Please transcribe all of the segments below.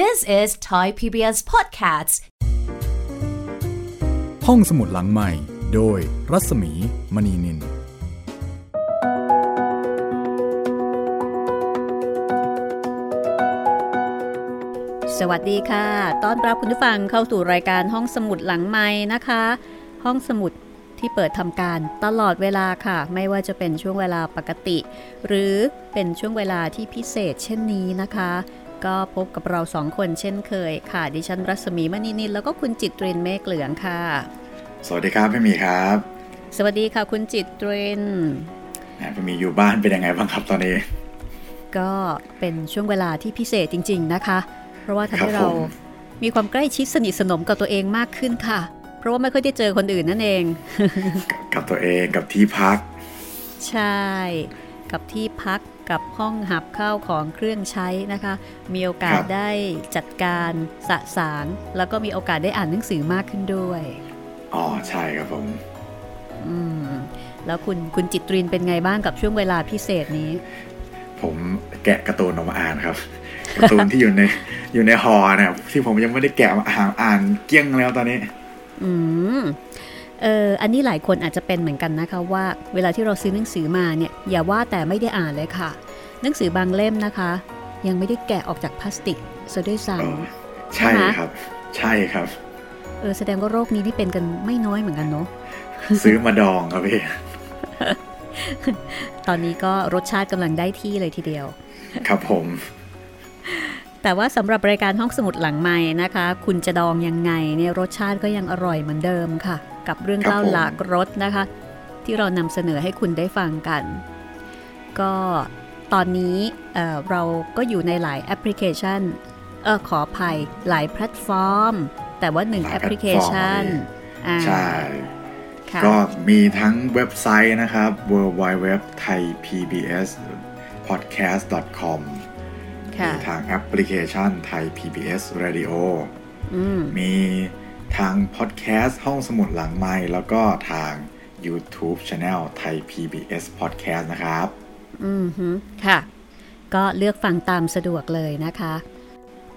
This is Thai PBS Podcasts ห้องสมุดหลังใหม่ โดยรัศมีมณีนิน สวัสดีค่ะต้อนรับคุณผู้ฟังเข้าสู่รายการห้องสมุดหลังไม้นะคะ ห้องสมุดที่เปิดทำการตลอดเวลาค่ะ ไม่ว่าจะเป็นช่วงเวลาปกติ หรือเป็นช่วงเวลาที่พิเศษเช่นนี้นะคะ ก็พบกับเราสองคนเช่นเคยค่ะ ดิฉันรัศมีมณีนินแล้วก็คุณจิตเรนเมฆเหลืองค่ะ สวัสดีครับพี่หมีครับ สวัสดีค่ะคุณจิตเรนแหมพี่หมีอยู่บ้านเป็นยังไงบ้างครับตอนนี้ ก็เป็นช่วงเวลาที่พิเศษจริง ๆนะคะ เพราะว่าทำครัให้บเราผมมีความใกล้ชิดสนิทสนมกับตัวเองมากขึ้นค่ะ เพราะว่าไม่ค่อยได้เจอคนอื่นนั่นเอง กับตัวเองกับที่พัก ใช่ กับที่พัก กับห้องหับข้าวของเครื่องใช้นะคะ มีโอกาสครับได้จัดการสะสาง แล้วก็มีโอกาสได้อ่านหนังสือมากขึ้นด้วย อ๋อ ใช่ครับผม อืม แล้วคุณคุณจิตรินเป็นไงบ้างกับช่วงเวลาพิเศษนี้ ผมแกะการ์ตูนออกมาอ่านครับการ์ตูนที่อยู่ในอยู่ในหอเนี่ยที่ผมยังไม่ได้แกะมาอ่านอ่านเกลี้ยงแล้วตอนนี้ อืม เอออันนี้หลายคนอาจจะเป็นเหมือนกันนะคะว่า เวลาที่เราซื้อหนังสือมาเนี่ยอย่าว่าแต่ไม่ได้อ่านเลยค่ะ หนังสือบางเล่มนะคะ ยังไม่ได้แกะออกจากพลาสติกซะด้วยซ้เออใช่ใช่ไหมครับ ใช่ครับำเออแสดงว่าโรคนี้นี่เป็นกันไม่น้อยเหมือนกันเนาะซื้อมาดองครับพี่ตอนนี้ก็รสชาติกำลังได้ที่เลยทีเดียว ครับผม แต่ว่าสำหรับรายการห้องสมุดหลังใหม่นะคะ คุณจะดองยังไงเนี่ยรสชาติก็ยังอร่อยเหมือนเดิมค่ะ กับเรื่องเล่าหลากรสนะคะ ที่เรานำเสนอให้คุณได้ฟังกัน ก็ตอนนี้เอ่อเราก็อยู่ในหลายแอปพลิเคชันเออขออภัยหลายแพลตฟอร์ม แต่ว่าหนึ่งหลายแอปพลิเคชันแพลตฟอร์มอ่าใช่ค่ะก็มีทั้งเว็บไซต์นะครับ w w w t h a i PBS podcast com ค่ะมีทางแอปพลิเคชันไทย PBS Radio อืมมี ทางพอดแคสต์ห้องสมุดหลังไม้แล้วก็ทาง YouTube Channel ไทย PBS Podcast นะครับ อืมฮึค่ะ ก็เลือกฟังตามสะดวกเลยนะคะ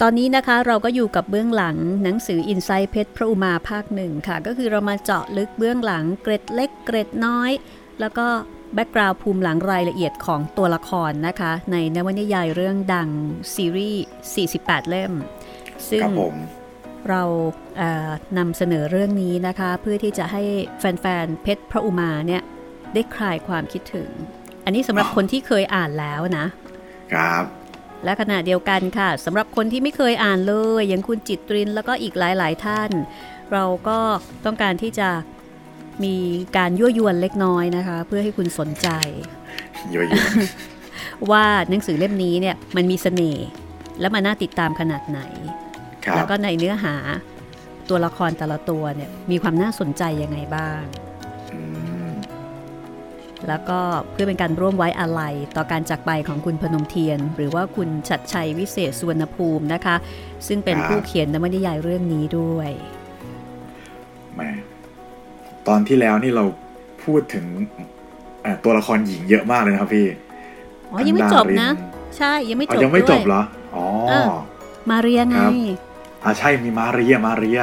ตอนนี้นะคะเราก็อยู่กับเบื้องหลังหนังสือ i n s i ซ e เพชรพระอุมาภาคหนึ่งค่ะ ก็คือเรามาเจาะลึกเบื้องหลังเกร็ดเล็กเกร็ดน้อย แล้วก็แบ็กกราวด์ภูมิหลังรายละเอียดของตัวละครนะคะ ในนวนิยายเรื่องดังซีรีส์ 48 เล่ม ซึ่งครับผม เราเอ่อนำเสนอเรื่องนี้นะคะ เพื่อที่จะให้แฟนๆเพชรพระอุมาเนี่ยได้คลายความคิดถึง อันนี้สำหรับคนที่เคยอ่านแล้วนะ ครับ และขณะเดียวกันค่ะสำหรับคนที่ไม่เคยอ่านเลย อย่างคุณจิตรินแล้วก็อีกหลายๆท่าน เราก็ต้องการที่จะมีการยั่วยวนเล็กน้อยนะคะ เพื่อให้คุณสนใจเยอะว่าหนังสือเล่มนี้เนี่ยมันมีเสน่ห์และมันน่าติดตามขนาดไหนๆครั แล้บวก็ในเนื้อหาตัวละครแต่ละตัวเนี่ยมีความน่าสนใจยังไงบ้างอืมแล้วก็เพื่อเป็นการร่วมไว้อาลัยต่อการจากไปของคุณพนมเทียน หรือว่าคุณชัดชัยวิเศษสุวรรณภูมินะคะ ซึ่งเป็นผู้เขียนนวนิยายเรื่องนี้ด้วยแหมตอนที่แล้วนี่เราพูดถึงเอ่อตัวละครหญิงเยอะมากเลยนะครับพี่ อ๋อ ยังไม่จบนะทั้งดาริใช่ ยังไม่อ๋จอบยังไม่ด้วยจบเหรอ อ๋อเออมาเรียไงครับ อ่าใช่มีมาเรียมาเรีย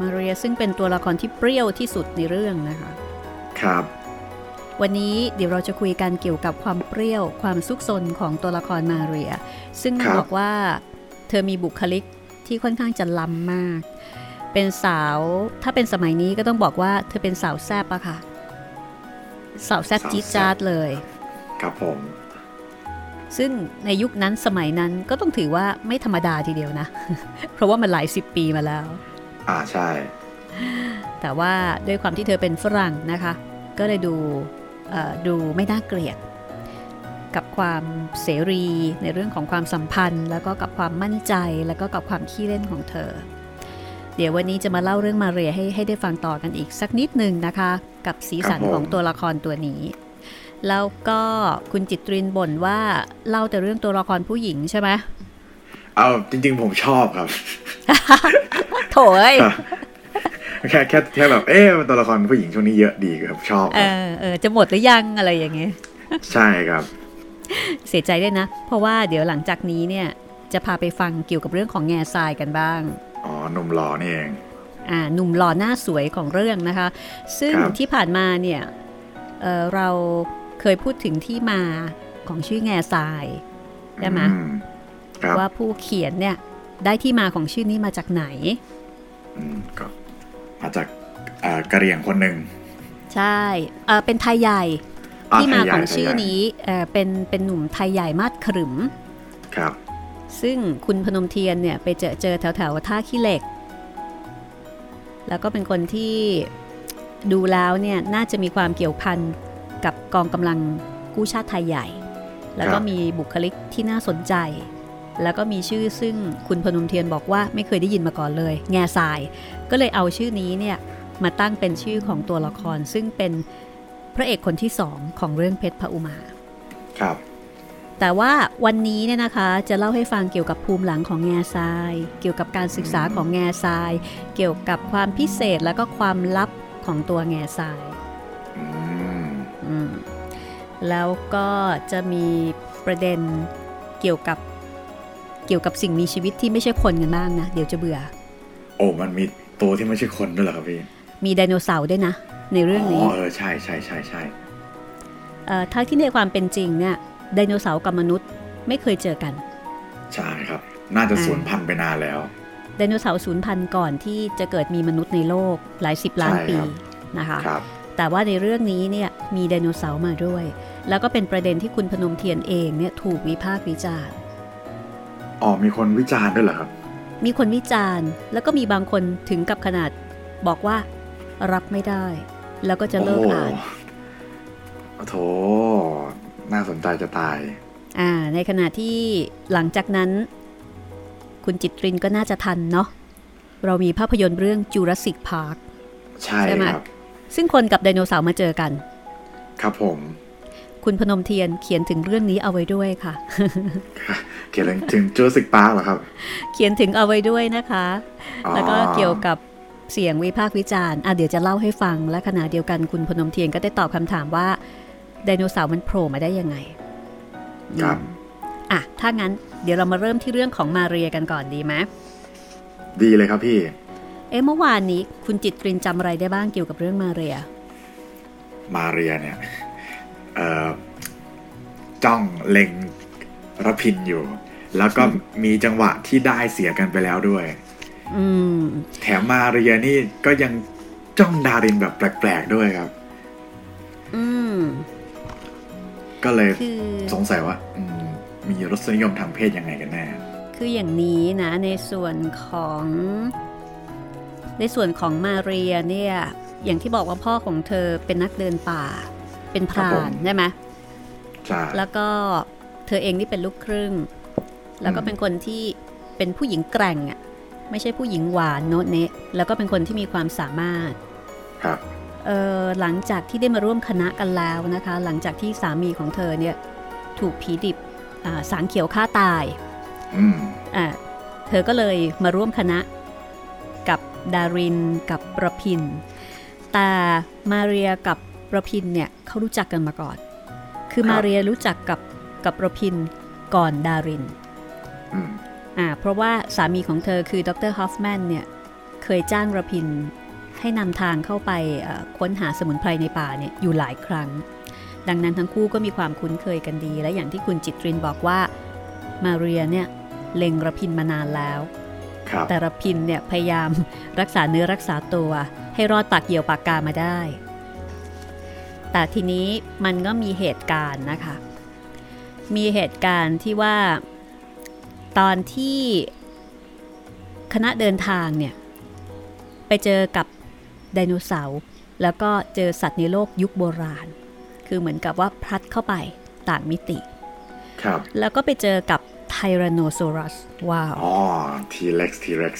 มาเรียซึ่งเป็นตัวละครที่เปรี้ยวที่สุดในเรื่องนะคะ ครับ วันนี้เดี๋ยวเราจะคุยกันเกี่ยวกับความเปรี้ยวความซุกซนของตัวละครมาเรีย ซึ่งครับบอกว่าเธอมีบุคลิกที่ค่อนข้างจะล้ำมาก เป็นสาวถ้าเป็นสมัยนี้ก็ต้องบอกว่าเธอเป็นสาวแซบอะค่ะ สาวแซบจี๊ดจ๊าดเลย ครับผม ซึ่งในยุคนั้นสมัยนั้นก็ต้องถือว่าไม่ธรรมดาทีเดียวนะ เพราะว่ามันหลายสิบปีมาแล้ว อ่าใช่ แต่ว่าด้วยความที่เธอเป็นฝรั่งนะคะ ก็เลยดูเอ่อดูไม่น่าเกลียด กับความเสรีในเรื่องของความสัมพันธ์ แล้วก็กับความมั่นใจแล้วก็กับความขี้เล่นของเธอ เดี๋ยววันนี้จะมาเล่าเรื่องมาเรียให้ให้ได้ฟังต่อกันอีกสักนิดหนึ่งนะคะ กับสีสันครับผมของตัวละครตัวนี้ แล้วก็คุณจิตรินบ่นว่าเล่าแต่เรื่องตัวละครผู้หญิงใช่ไหมเอาจริง ๆ ผมชอบครับ โถเอ้ยแค่แค่แค่แบบเอ๊ะตัวละครผู้หญิงช่วงนี้เยอะดีครับชอบเอครับอเออจะหมดหรือยังอะไรอย่างเงี้ยใช่ครับ เสียใจด้วยนะ เพราะว่าเดี๋ยวหลังจากนี้เนี่ย จะพาไปฟังเกี่ยวกับเรื่องของแง่ทรายกันบ้างอ๋อหนุ่มหล่อนี่เองอ่าหนุ่มหล่อหน้าสวยของเรื่องนะคะ ซึ่งครับที่ผ่านมาเนี่ยเอ่อเรา เคยพูดถึงที่มาของชื่อแง่ทรายใช่ไหมอืครับว่าผู้เขียนเนี่ย ได้ที่มาของชื่อนี้มาจากไหนอืมก็มาจากอ่ากะเหรี่ยงคนหนึ่งใช่เอ่อเป็นไทยใหญ่อ่ที่มาไทยใหญ่ของชื่อไทยใหญ่นี้เอ่อเป็นเป็นหนุ่มไทยใหญ่มาดขรึมครับ ซึ่งคุณพนมเทียนเนี่ยไปเจอเจอแถวแถวๆท่าขี้เหล็ก แล้วก็เป็นคนที่ดูแล้วเนี่ยน่าจะมีความเกี่ยวพัน กับกองกำลังกู้ชาติไทยใหญ่ แล้วก็มีบุคลิกที่น่าสนใจ แล้วก็มีชื่อซึ่งคุณพนมเทียนบอกว่าไม่เคยได้ยินมาก่อนเลย แง่ทราย ก็เลยเอาชื่อนี้เนี่ยมาตั้งเป็นชื่อของตัวละคร ซึ่งเป็นพระเอกคนที่สองของเรื่องเพชรพระอุมา ครับ แต่ว่าวันนี้เนี่ยนะคะจะเล่าให้ฟังเกี่ยวกับภูมิหลังของแง่ทราย เกี่ยวกับการศึกษาของแง่ทราย เกี่ยวกับความพิเศษแล้วก็ความลับของตัวแง่ทรายอืมอืม แล้วก็จะมีประเด็นเกี่ยวกับเกี่ยวกับสิ่งมีชีวิตที่ไม่ใช่คนกันบ้างนะ เดี๋ยวจะเบื่อ โอ้มันมีตัวที่ไม่ใช่คนด้วยเหรอครับพี่มีไดโนเสาร์ด้วยนะ ในเรื่องนี้อ๋อเออใช่ใช่ใช่ใช่เอ่อทั้งที่ในความเป็นจริงเนี่ยไดโนเสาร์กับมนุษย์ไม่เคยเจอกัน ใช่ครับ น่าจะอ่าสูญพันธุ์ไปนานแล้วไดโนเสาร์สูญพันธุ์ก่อนที่จะเกิดมีมนุษย์ในโลกหลายสิบล้านใช่ปีครับนะคะครับ แต่ว่าในเรื่องนี้เนี่ยมีไดโนเสาร์มาด้วย แล้วก็เป็นประเด็นที่คุณพนมเทียนเองเนี่ยถูกวิพากษ์วิจารณ์อ๋อมีคนวิจารณ์ด้วยเหรอครับ มีคนวิจารณ์ แล้วก็มีบางคนถึงกับขนาดบอกว่ารับไม่ได้ แล้วก็จะเลิกอ่านโอ้โถน่าสนใจจะตาย อ่า ในขณะที่หลังจากนั้น คุณจิตรินก็น่าจะทันเนาะเรามีภาพยนตร์เรื่อง Jurassic Park ใช่ใช่ไหมครับ ซึ่งคนกับไดโนเสาร์มาเจอกัน ครับผม คุณพนมเทียนเขียนถึงเรื่องนี้เอาไว้ด้วยค่ะ เขียนถึง Jurassic Park เหรอครับ เขียนถึงเอาไว้ด้วยนะคะอ๋อแล้วก็เกี่ยวกับเสียงวิพากษ์วิจารณ์อะเดี๋ยวจะเล่าให้ฟัง และขณะเดียวกันคุณพนมเทียนก็ได้ตอบคำถามว่าไดโนเสาร์มันโผล่มาได้ยังไง ครับอืมอะถ้างั้นเดี๋ยวเรามาเริ่มที่เรื่องของมาเรียกันก่อนดีไหมดีเลยครับพี่ เอ๊ะเมื่อวานนี้คุณจิตรินจำอะไรได้บ้างเกี่ยวกับเรื่องมาเรีย มาเรียเนี่ยเอ่อจ้องเล็งระพินอยู่ แล้วก็มีจังหวะที่ได้เสียกันไปแล้วด้วยอืมแถมมาเรียนี่ก็ยังจ้องดารินแบบแปลกๆด้วยครับ อืม ก็เลยคือสงสัยว่าอืมมีรสนิยมทางเพศยังไงกันแน่ คืออย่างนี้นะในส่วนของ ในส่วนของมาเรียเนี่ยอย่างที่บอกว่าพ่อของเธอเป็นนักเดินป่า เป็นพครับราผหมมณ์ใช่ไหมใช่แล้วก็เธอเองนี่เป็นลูกครึ่ง แล้วก็อืมเป็นคนที่เป็นผู้หญิงแกร่งอะไม่ใช่ผู้หญิงหวานโนตเนะแล้วก็เป็นคนที่มีความสามารถครับเออหลังจากที่ได้มาร่วมคณะกันแล้วนะคะ หลังจากที่สามีของเธอเนี่ยถูกผีดิบอ่าสางเขียวฆ่าตายอืมอะเธอก็เลยมาร่วมคณะ กับดารินกับประพิน แต่มาเรียกับประพินเนี่ยเขารู้จักกันมาก่อน คือครับมาเรียรู้จักกับกับประพินก่อนดารินอืมอ่าเพราะว่าสามีของเธอคือดรฮอฟแมนเนี่ยเคยจ้างระพินให้นำทางเข้าไปเอ่อค้นหาสมุนไพรในป่าเนี่ยอยู่หลายครั้ง ดังนั้นทั้งคู่ก็มีความคุ้นเคยกันดี และอย่างที่คุณจิตรินบอกว่ามาเรียเนี่ยเล็งระพินมานานแล้วครับ แต่ระพินเนี่ยพยายามรักษาเนื้อรักษาตัว ให้รอดปากเหยี่ยวปากกามาได้ แต่ทีนี้มันก็มีเหตุการณ์นะคะ มีเหตุการณ์ที่ว่าตอนที่คณะเดินทางเนี่ย ไปเจอกับไดโนเสาร์แล้วก็เจอสัตว์ในโลกยุคโบราณ คือเหมือนกับว่าพลัดเข้าไปต่างมิติ ครับ แล้วก็ไปเจอกับ ไทแรนโนซอรัส ว้าว อ๋อ T-Rex T-Rex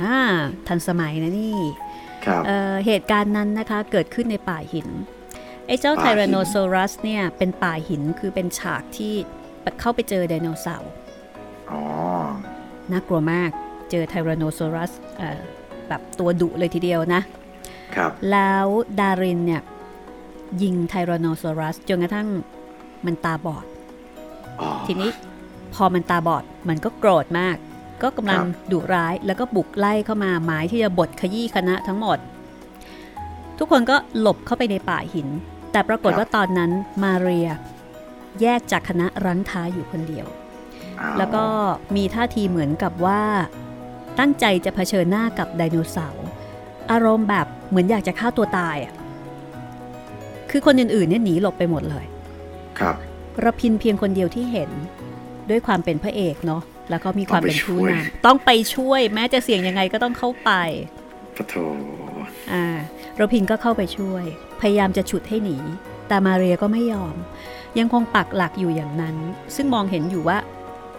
อ่าทันสมัยนะนี่ครับเอ่อเหตุการณ์นั้นนะคะเกิดขึ้นในป่าหิน ไอ้เจ้าป่าไทหินแรนโนซอรัสเนี่ยเป็นป่าหินคือเป็นฉากที่เข้าไปเจอไดโนเสาร์อ๋อ น่ากลัวมากเจอไทแรนโนซอรัสเอ่อแบบตัวดุเลยทีเดียวนะ ครับ แล้วดารินเนี่ยยิงไทแรนโนซอรัสจนกระทั่งมันตาบอดอ๋อทีนี้ พอมันตาบอดมันก็โกรธมาก ก็กำลังครับดุร้ายแล้วก็บุกไล่เข้ามาหมายที่จะบดขยี้คณะทั้งหมด ทุกคนก็หลบเข้าไปในป่าหิน แต่ปรากฏว่าตอนนั้นมาเรีย แยกจากคณะรั้งท้ายอยู่คนเดียวอ้าแล้วก็มีท่าทีเหมือนกับว่า ตั้งใจจะเผชิญหน้ากับไดโนเสาร์อารมณ์แบบเหมือนอยากจะฆ่าตัวตายอะคือคนอื่นๆเนี่ยหนีหลบไปหมดเลย ครับระพินเพียงคนเดียวที่เห็น ด้วยความเป็นพระเอกเนาะแล้วก็มีความเป็นผู้ต้องไปช่วยนำต้องไปช่วย แม้จะเสี่ยงยังไงก็ต้องเข้าไปปะโถอ่าระพินก็เข้าไปช่วย พยายามจะฉุดให้หนี แต่มาเรียก็ไม่ยอม ยังคงปักหลักอยู่อย่างนั้น ซึ่งมองเห็นอยู่ว่า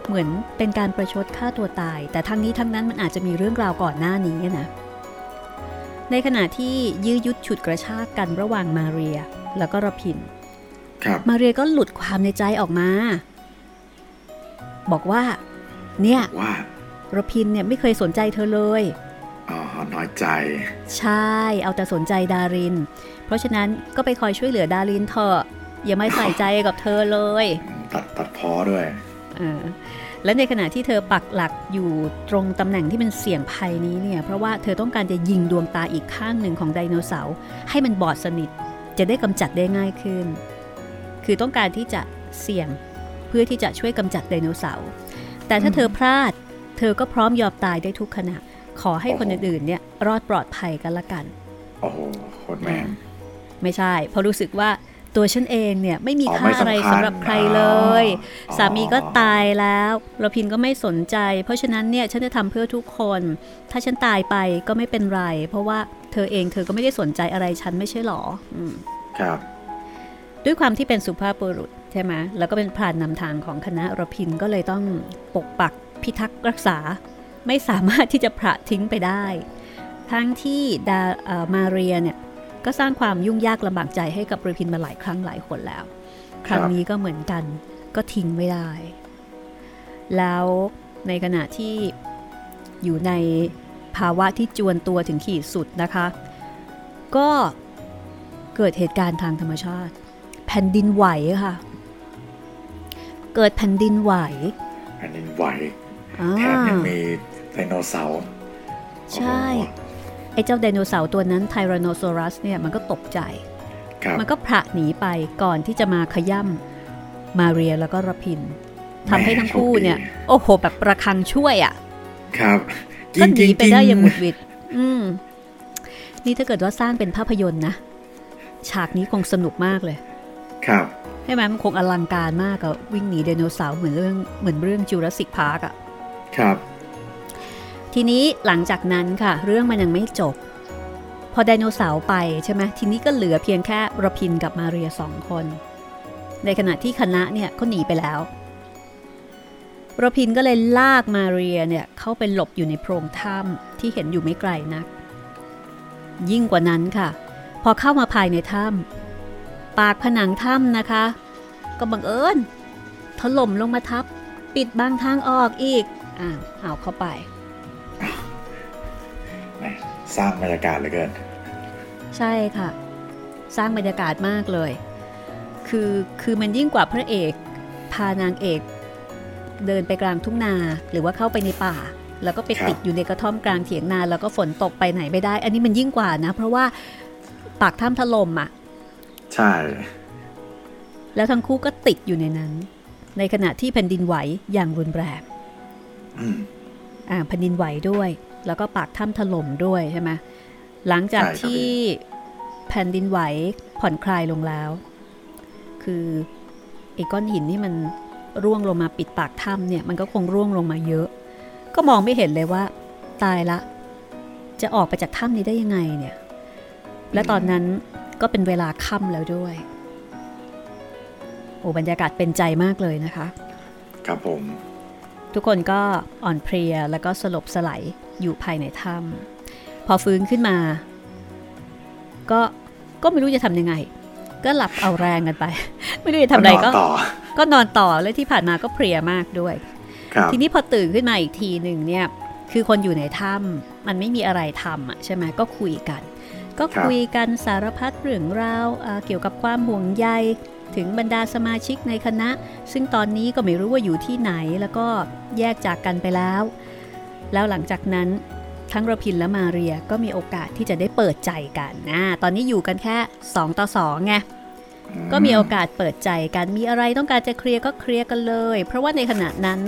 เหมือนเป็นการประชดฆ่าตัวตาย แต่ทั้งนี้ทั้งนั้นมันอาจจะมีเรื่องราวก่อนหน้านี้นะ ในขณะที่ยื้อยุดฉุดกระชากกันระหว่างมาเรีย แล้วก็ระพินครับมาเรียก็หลุดความในใจออกมา บอกว่า เนี่ยว่าระพินเนี่ยไม่เคยสนใจเธอเลยอ๋อน้อยใจ ใช่ เอาแต่สนใจดาริน เพราะฉะนั้นก็ไปคอยช่วยเหลือดารินเถอะอย่าไม่ใส่ใจกับเธอเลย ตัดตัดพอด้วยเออและในขณะที่เธอปักหลักอยู่ตรงตำแหน่งที่เป็นเสี่ยงภัยนี้เนี่ย เพราะว่าเธอต้องการจะยิงดวงตาอีกข้างหนึ่งของไดโนเสาร์ให้มันบอดสนิท จะได้กำจัดได้ง่ายขึ้น คือต้องการที่จะเสี่ยงเพื่อที่จะช่วยกำจัดไดโนเสาร์แต่ถ้าเธอพลาด เธอก็พร้อมยอมตายได้ทุกขณะ ขอให้คนอื่นๆเนี่ยรอดปลอดภัยกันละกัน โอ้โหโคตรแมนไม่ใช่ เพราะรู้สึกว่าตัวฉันเองเนี่ยไม่มีอ๋อค่าไม่สำคัญอะไรสำหรับใครเลยอ๋อสามีก็ตายแล้วเราพินก็ไม่สนใจ เพราะฉะนั้นเนี่ยฉันจะทำเพื่อทุกคน ถ้าฉันตายไปก็ไม่เป็นไร เพราะว่าเธอเองเธอก็ไม่ได้สนใจอะไรฉันไม่ใช่หรออืมครับ ด้วยความที่เป็นสุภาพบุรุษ ใช่ไหมแล้วก็เป็นพรานนำทางของคณะรพินก็เลยต้องปกปักพิทักษ์รักษา ไม่สามารถที่จะพระทิ้งไปได้ ทั้งที่ดามาเรียเนี่ยก็สร้างความยุ่งยากลำบากใจให้กับรพินมาหลายครั้งหลายคนแล้ว ครั้งนี้ก็เหมือนกันก็ทิ้งไม่ได้ แล้วในขณะที่อยู่ในภาวะที่จวนตัวถึงขีดสุดนะคะ ก็เกิดเหตุการณ์ทางธรรมชาติ แผ่นดินไหวค่ะ เกิดแผ่นดินไหว แผ่นดินไหวอ่าแถมยังมีไดโนเสาร์ ใช่โอ้โหไอ้เจ้าไดโนเสาร์ตัวนั้นไทแรโนซอรัสเนี่ยมันก็ตกใจครับมันก็พระหนีไปก่อนที่จะมาขย่ำมาเรียแล้วก็รพินทำให้ทั้งคู่เนี่ย โอ้โห แบบประคองช่วยอะ่ะ ครับก็หนีไปได้อย่างหวุดหวิดอืมนี่ถ้าเกิดว่าสร้างเป็นภาพยนตร์นะ ฉากนี้คงสนุกมากเลย ครับ ใช่ไหมมันคงอลังการมากอะวิ่งหนีไดโนเสาร์เหมือนเรื่องเหมือนเรื่อง Jurassic Park อะครับ ทีนี้หลังจากนั้นค่ะ เรื่องมันยังไม่จบ พอไดโนเสาร์ไปใช่ไหมทีนี้ก็เหลือเพียงแค่รพินกับมาเรียสองคน ในขณะที่คณะเนี่ยเขาหนีไปแล้วรพินก็เลยลากมาเรียเนี่ยเข้าไปหลบอยู่ในโพรงถ้ำที่เห็นอยู่ไม่ไกลนัก ยิ่งกว่านั้นค่ะ พอเข้ามาภายในถ้ำ ปากผนังถ้ำนะคะ ก็บังเอิญถล่มลงมาทับ ปิดบางทางออกอีกอ้าวเอาเข้าไปแหมสร้างบรรยากาศเหลือเกิน ใช่ค่ะ สร้างบรรยากาศมากเลย คือคือมันยิ่งกว่าพระเอกพานางเอกเดินไปกลางทุ่งนาหรือว่าเข้าไปในป่า แล้วก็ไปครับติดอยู่ในกระท่อมกลางเถียงนาแล้วก็ฝนตกไปไหนไม่ได้ อันนี้มันยิ่งกว่านะ เพราะว่าปากถ้ำถล่มอะ ใช่ แล้วทั้งคู่ก็ติดอยู่ในนั้น ในขณะที่แผ่นดินไหวอย่างรุนแรงอืมอ่าแผ่นดินไหวด้วย แล้วก็ปากถ้ำถล่มด้วยใช่ไหมหลังจากใช่ครับที่แผ่นดินไหวผ่อนคลายลงแล้ว คือไอ้ก้อนหินที่มันร่วงลงมาปิดปากถ้ำเนี่ยมันก็คงร่วงลงมาเยอะ ก็มองไม่เห็นเลยว่า ตายละ จะออกไปจากถ้ำนี้ได้ยังไงเนี่ย และตอนนั้น ก็เป็นเวลาค่ำแล้วด้วย โอ้บรรยากาศเป็นใจมากเลยนะคะ ครับผม ทุกคนก็อ่อนเพลียแล้วก็สลบสลายอยู่ภายในถ้ำพอฟื้นขึ้นมา ก็ก็ไม่รู้จะทำยังไง ก็หลับเอาแรงกันไป ไม่รู้จะทำอะไรนก็นต่อก็นอนต่อแล้วที่ผ่านมาก็เพลียมากด้วยครับทีนี้พอตื่นขึ้นมาอีกทีหนึ่งเนี่ย คือคนอยู่ในถ้ำมันไม่มีอะไรทำอะใช่ไหมก็คุยกัน ก็คุยกันสารพัดเรื่องราวเกี่ยวกับความห่วงใยถึงบรรดาสมาชิกในคณะ ซึ่งตอนนี้ก็ไม่รู้ว่าอยู่ที่ไหนแล้วก็แยกจากกันไปแล้ว แล้วหลังจากนั้นทั้งระพินและมาเรียก็มีโอกาสที่จะได้เปิดใจกันนะตอนนี้อยู่กันแค่ 2 ต่อ2ไงก็มีโอกาสเปิดใจกันมีอะไรต้องการจะเคลียร์ก็เคลียร์กันเลย เพราะว่าในขณะนั้น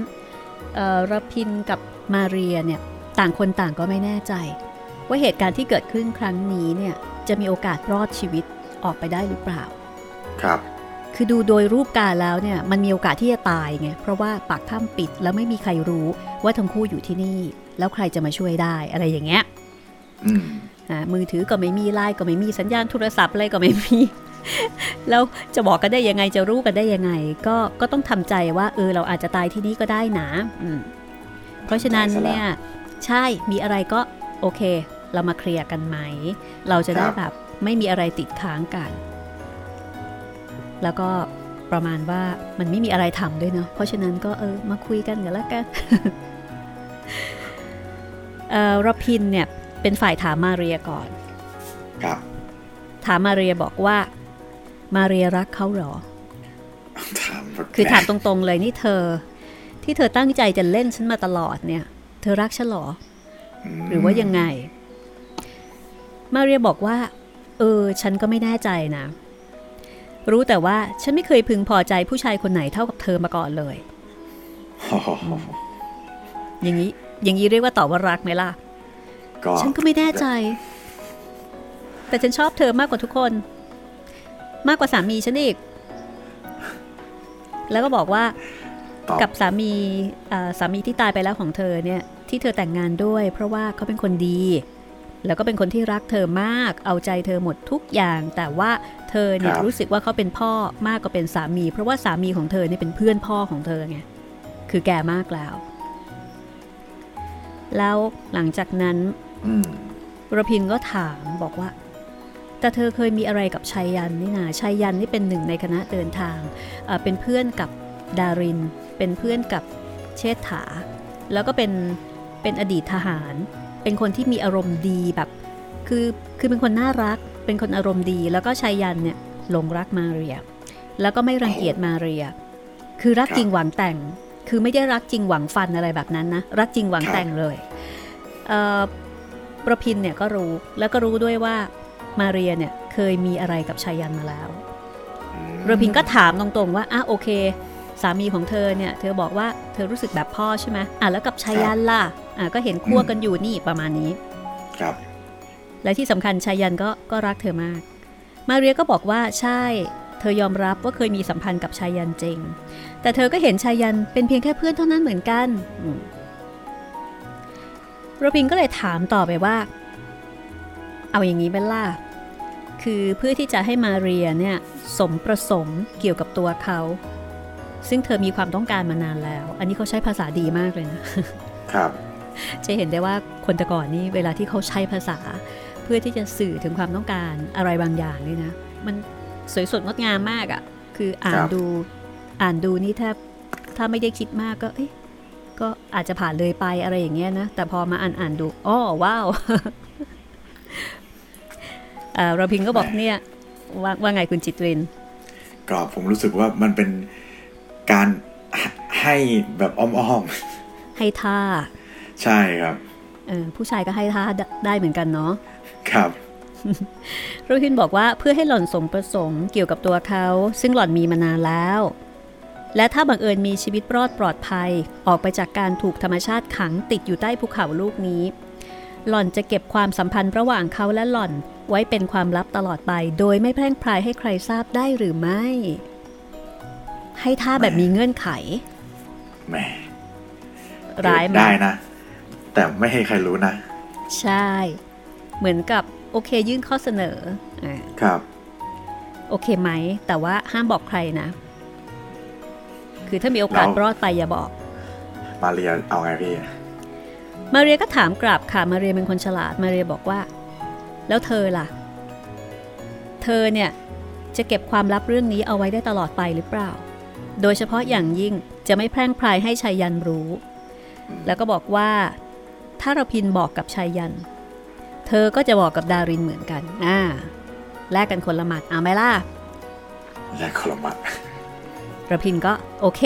รพินกับมาเรียเนี่ยต่างคนต่างก็ไม่แน่ใจ ว่าเหตุการณ์ที่เกิดขึ้นครั้งนี้เนี่ยจะมีโอกาสรอดชีวิตออกไปได้หรือเปล่า ครับ คือดูโดยรูปการแล้วเนี่ยมันมีโอกาสที่จะตายไงเพราะว่าปากถ้ำปิดแล้วไม่มีใครรู้ว่าทั้งคู่อยู่ที่นี่ แล้วใครจะมาช่วยได้อะไรอย่างเงี้ยมือถือก็ไม่มีไลน์ก็ไม่มีสัญญาณโทรศัพท์อะไรก็ไม่มีแล้วจะบอกกันได้ยังไงจะรู้กันได้ยังไง ก็ก็ต้องทำใจว่าเออเราอาจจะตายที่นี่ก็ได้นะเพราะฉะนั้นเนี่ยใช่มีอะไรก็โอเค เรามาเคลียร์กันไหม เราจะได้แบบไม่มีอะไรติดค้างกัน แล้วก็ประมาณว่ามันไม่มีอะไรทำด้วยเนาะเพราะฉะนั้นก็เออมาคุยกันกันแล้วกันเออรพินเนี่ยเป็นฝ่ายถามมาเรียก่อน ครับ ถามมาเรียบอกว่า มาเรียรักเขาหรอถามคือถามตรงๆเลยนี่เธอ ที่เธอตั้งใจจะเล่นฉันมาตลอดเนี่ย เธอรักฉันหรอ หรือว่ายังไง มาเรียบอกว่า เออ ฉันก็ไม่แน่ใจนะ รู้แต่ว่าฉันไม่เคยพึงพอใจผู้ชายคนไหนเท่ากับเธอมาก่อนเลย อย่างนี้ อย่างนี้เรียกว่าตอบว่ารักไหมล่ะ ฉันก็ไม่แน่ใจ แต่ฉันชอบเธอมากกว่าทุกคน มากกว่าสามีฉันอีก แล้วก็บอกว่ากับสามีสามีที่ตายไปแล้วของเธอเนี่ย ที่เธอแต่งงานด้วย เพราะว่าเขาเป็นคนดี แล้วก็เป็นคนที่รักเธอมาก เอาใจเธอหมดทุกอย่าง แต่ว่าเธอเนี่ยรู้สึกว่าเขาเป็นพ่อมากกว่าเป็นสามี เพราะว่าสามีของเธอเนี่ยเป็นเพื่อนพ่อของเธอไง คือแก่มากแล้ว แล้วหลังจากนั้นรพินก็ถามบอกว่า แต่เธอเคยมีอะไรกับชัยยันนี่นาชัยยันนี่เป็นหนึ่งในคณะเดินทาง เป็นเพื่อนกับดาริน เป็นเพื่อนกับเชษฐา แล้วก็เป็นเป็นอดีตทหาร เป็นคนที่มีอารมณ์ดีแบบ คือคือเป็นคนน่ารัก เป็นคนอารมณ์ดี แล้วก็ชัยยันเนี่ยหลงรักมาเรีย แล้วก็ไม่รังเกียจมาเรีย คือรักจริงหวังแต่ง คือไม่ได้รักจริงหวังฟันอะไรแบบนั้นนะ รักจริงหวังแต่งเลยประพินเนี่ยก็รู้ แล้วก็รู้ด้วยว่ามาเรียเนี่ยเคยมีอะไรกับชายันมาแล้วเรพินก็ถามตรงๆว่าอะโอเค สามีของเธอเนี่ย เธอบอกว่าเธอรู้สึกแบบพ่อใช่ไหมอะแล้วกับชายันล่ะ อะก็เห็นคั่วกันอยู่นี่ประมาณนี้ ครับ และที่สำคัญชายันก็ก็รักเธอมาก มาเรียก็บอกว่าใช่ เธอยอมรับว่าเคยมีสัมพันธ์กับชายันจริง แต่เธอก็เห็นชายันเป็นเพียงแค่เพื่อนเท่านั้นเหมือนกันโรบินก็เลยถามต่อไปว่า เอาอย่างนี้เป็นล่ะคือเพื่อที่จะให้มาเรียเนี่ยสมประสงค์เกี่ยวกับตัวเขา ซึ่งเธอมีความต้องการมานานแล้ว อันนี้เขาใช้ภาษาดีมากเลยนะ ครับ จะเห็นได้ว่าคนแต่ก่อนนี่เวลาที่เขาใช้ภาษา เพื่อที่จะสื่อถึงความต้องการอะไรบางอย่างนี่นะ มันสวยสดงดงามมากอะ่ะ คืออ่านดูอ่านดูนี่แทบถ้าไม่ได้คิดมากก็เอ๊ะก็อาจจะผ่านเลยไปอะไรอย่างเงี้ยนะ แต่พอมาอ่านอ่านดูอ๋อว้าวเราพิงก็บอกเนี่ยว่าว่าไงคุณจิตรินก็ผมรู้สึกว่ามันเป็นการให้แบบอ้อมๆให้ท่า ใช่ครับเออผู้ชายก็ให้ท่าได้เหมือนกันเนาะครับโรฮินบอกว่าเพื่อให้หล่อนสมประสงค์เกี่ยวกับตัวเขา ซึ่งหล่อนมีมานานแล้ว และถ้าบังเอิญมีชีวิตรอดปลอดภัย ออกไปจากการถูกธรรมชาติขังติดอยู่ใต้ภูเขาลูกนี้ หล่อนจะเก็บความสัมพันธ์ระหว่างเขาและหล่อนไว้เป็นความลับตลอดไป โดยไม่แพร่งพรายให้ใครทราบได้หรือไม่ ให้ท่าแบบมีเงื่อนไขแม่ร้ายมได้นะ แต่ไม่ให้ใครรู้นะ ใช่ เหมือนกับโอเคยื่นข้อเสนอครับ โอเคไหม แต่ว่าห้ามบอกใครนะ คือถ้ามีโอกาสรอดไปอย่าบอก มาเรียเอาไงพี่ มาเรียก็ถามกลับค่ะ มาเรียเป็นคนฉลาด มาเรียบอกว่า แล้วเธอล่ะ เธอเนี่ยจะเก็บความลับเรื่องนี้เอาไว้ได้ตลอดไปหรือเปล่า โดยเฉพาะอย่างยิ่งจะไม่แพร่งพรายให้ชายยันรู้ แล้วก็บอกว่า ถ้าเราพินบอกกับชายยัน เธอก็จะบอกกับดารินเหมือนกัน อ่า แลกกันคนละหมัดเอาไหมล่ะยายคลมัดระพินก็โอเค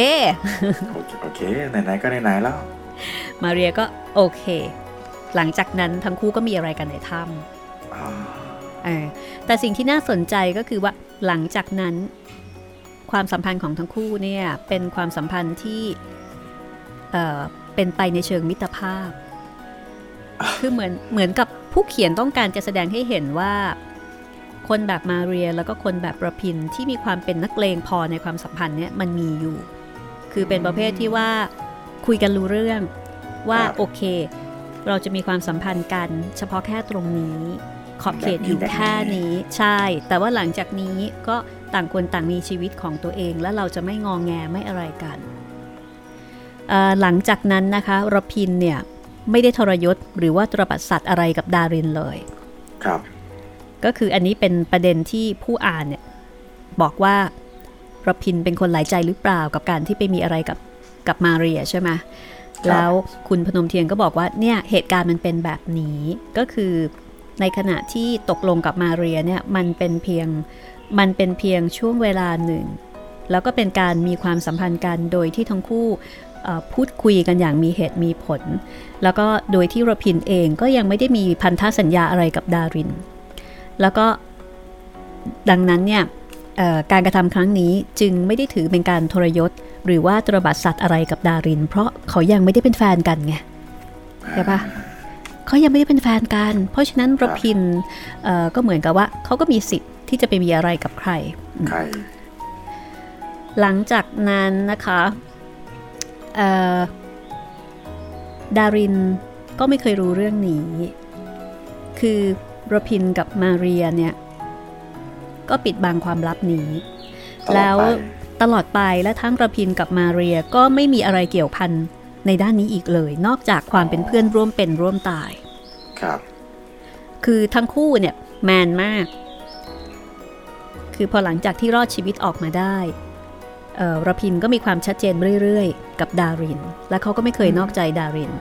โอเค โอเค ไหนๆก็ไหนๆแล้ว มาเรียก็โอเค หลังจากนั้นทั้งคู่ก็มีอะไรกันในถ้ำอ่าเออแต่สิ่งที่น่าสนใจก็คือว่าหลังจากนั้น ความสัมพันธ์ของทั้งคู่เนี่ยเป็นความสัมพันธ์ที่เอ่อเป็นไปในเชิงมิตรภาพ คือเหมือนเหมือนกับผู้เขียนต้องการจะแสดงให้เห็นว่า คนแบบมาเรียแล้วก็คนแบบประพินที่มีความเป็นนักเลงพอในความสัมพันธ์เนี่ยมันมีอยู่ คือเป็นประเภทที่ว่าคุยกันรู้เรื่องว่าโอเค เราจะมีความสัมพันธ์กัน เฉพาะแค่ตรงนี้ ขอบเขตอยู่แค่นี้ใช่ แต่ว่าหลังจากนี้ก็ต่างคนต่างมีชีวิตของตัวเอง แล้วเราจะไม่งองแงไม่อะไรกันเอ่อหลังจากนั้นนะคะรพินเนี่ย ไม่ได้ทรยศหรือว่าตรบัดสัตว์อะไรกับดารินเลย ครับ ก็คืออันนี้เป็นประเด็นที่ผู้อ่านเนี่ยบอกว่าระพินเป็นคนหลายใจหรือเปล่ากับการที่ไปมีอะไรกับกับมาเรียใช่ไหมแล้วคุณพนมเทียนก็บอกว่าเนี่ยเหตุการณ์มันเป็นแบบนี้ก็คือในขณะที่ตกลงกับมาเรียเนี่ยมันเป็นเพียงมันเป็นเพียงช่วงเวลาหนึ่ง แล้วก็เป็นการมีความสัมพันธ์กันโดยที่ทั้งคู่เอ่อ พูดคุยกันอย่างมีเหตุมีผล แล้วก็โดยที่ระพินเองก็ยังไม่ได้มีพันธสัญญาอะไรกับดาริน แล้วก็ดังนั้นเนี่ยเอ่อการกระทำครั้งนี้จึงไม่ได้ถือเป็นการทรยศ หรือว่าตรบัดสัตว์อะไรกับดาริน เพราะเขายังไม่ได้เป็นแฟนกันไงใช่ปะเขายังไม่ได้เป็นแฟนกัน เพราะฉะนั้นระพินเอ่อก็เหมือนกับว่าเขาก็มีสิทธิ์ที่จะไปมีอะไรกับใครใครหลังจากนั้นนะคะเอ่อ ดารินก็ไม่เคยรู้เรื่องนี้ คือระพินกับมาเรียเนี่ย ก็ปิดบังความลับนี้ตลอดไปแล้วตลอดไปและทั้งระพินกับมาเรียก็ไม่มีอะไรเกี่ยวพันในด้านนี้อีกเลย นอกจากความเป็นเพื่อนร่วมเป็นร่วมตาย ครับ คือทั้งคู่เนี่ยแมนมาก คือพอหลังจากที่รอดชีวิตออกมาได้เอ่อ ระพินก็มีความชัดเจนเรื่อยๆ กับดาริน และเขาก็ไม่เคยนอกใจดาริน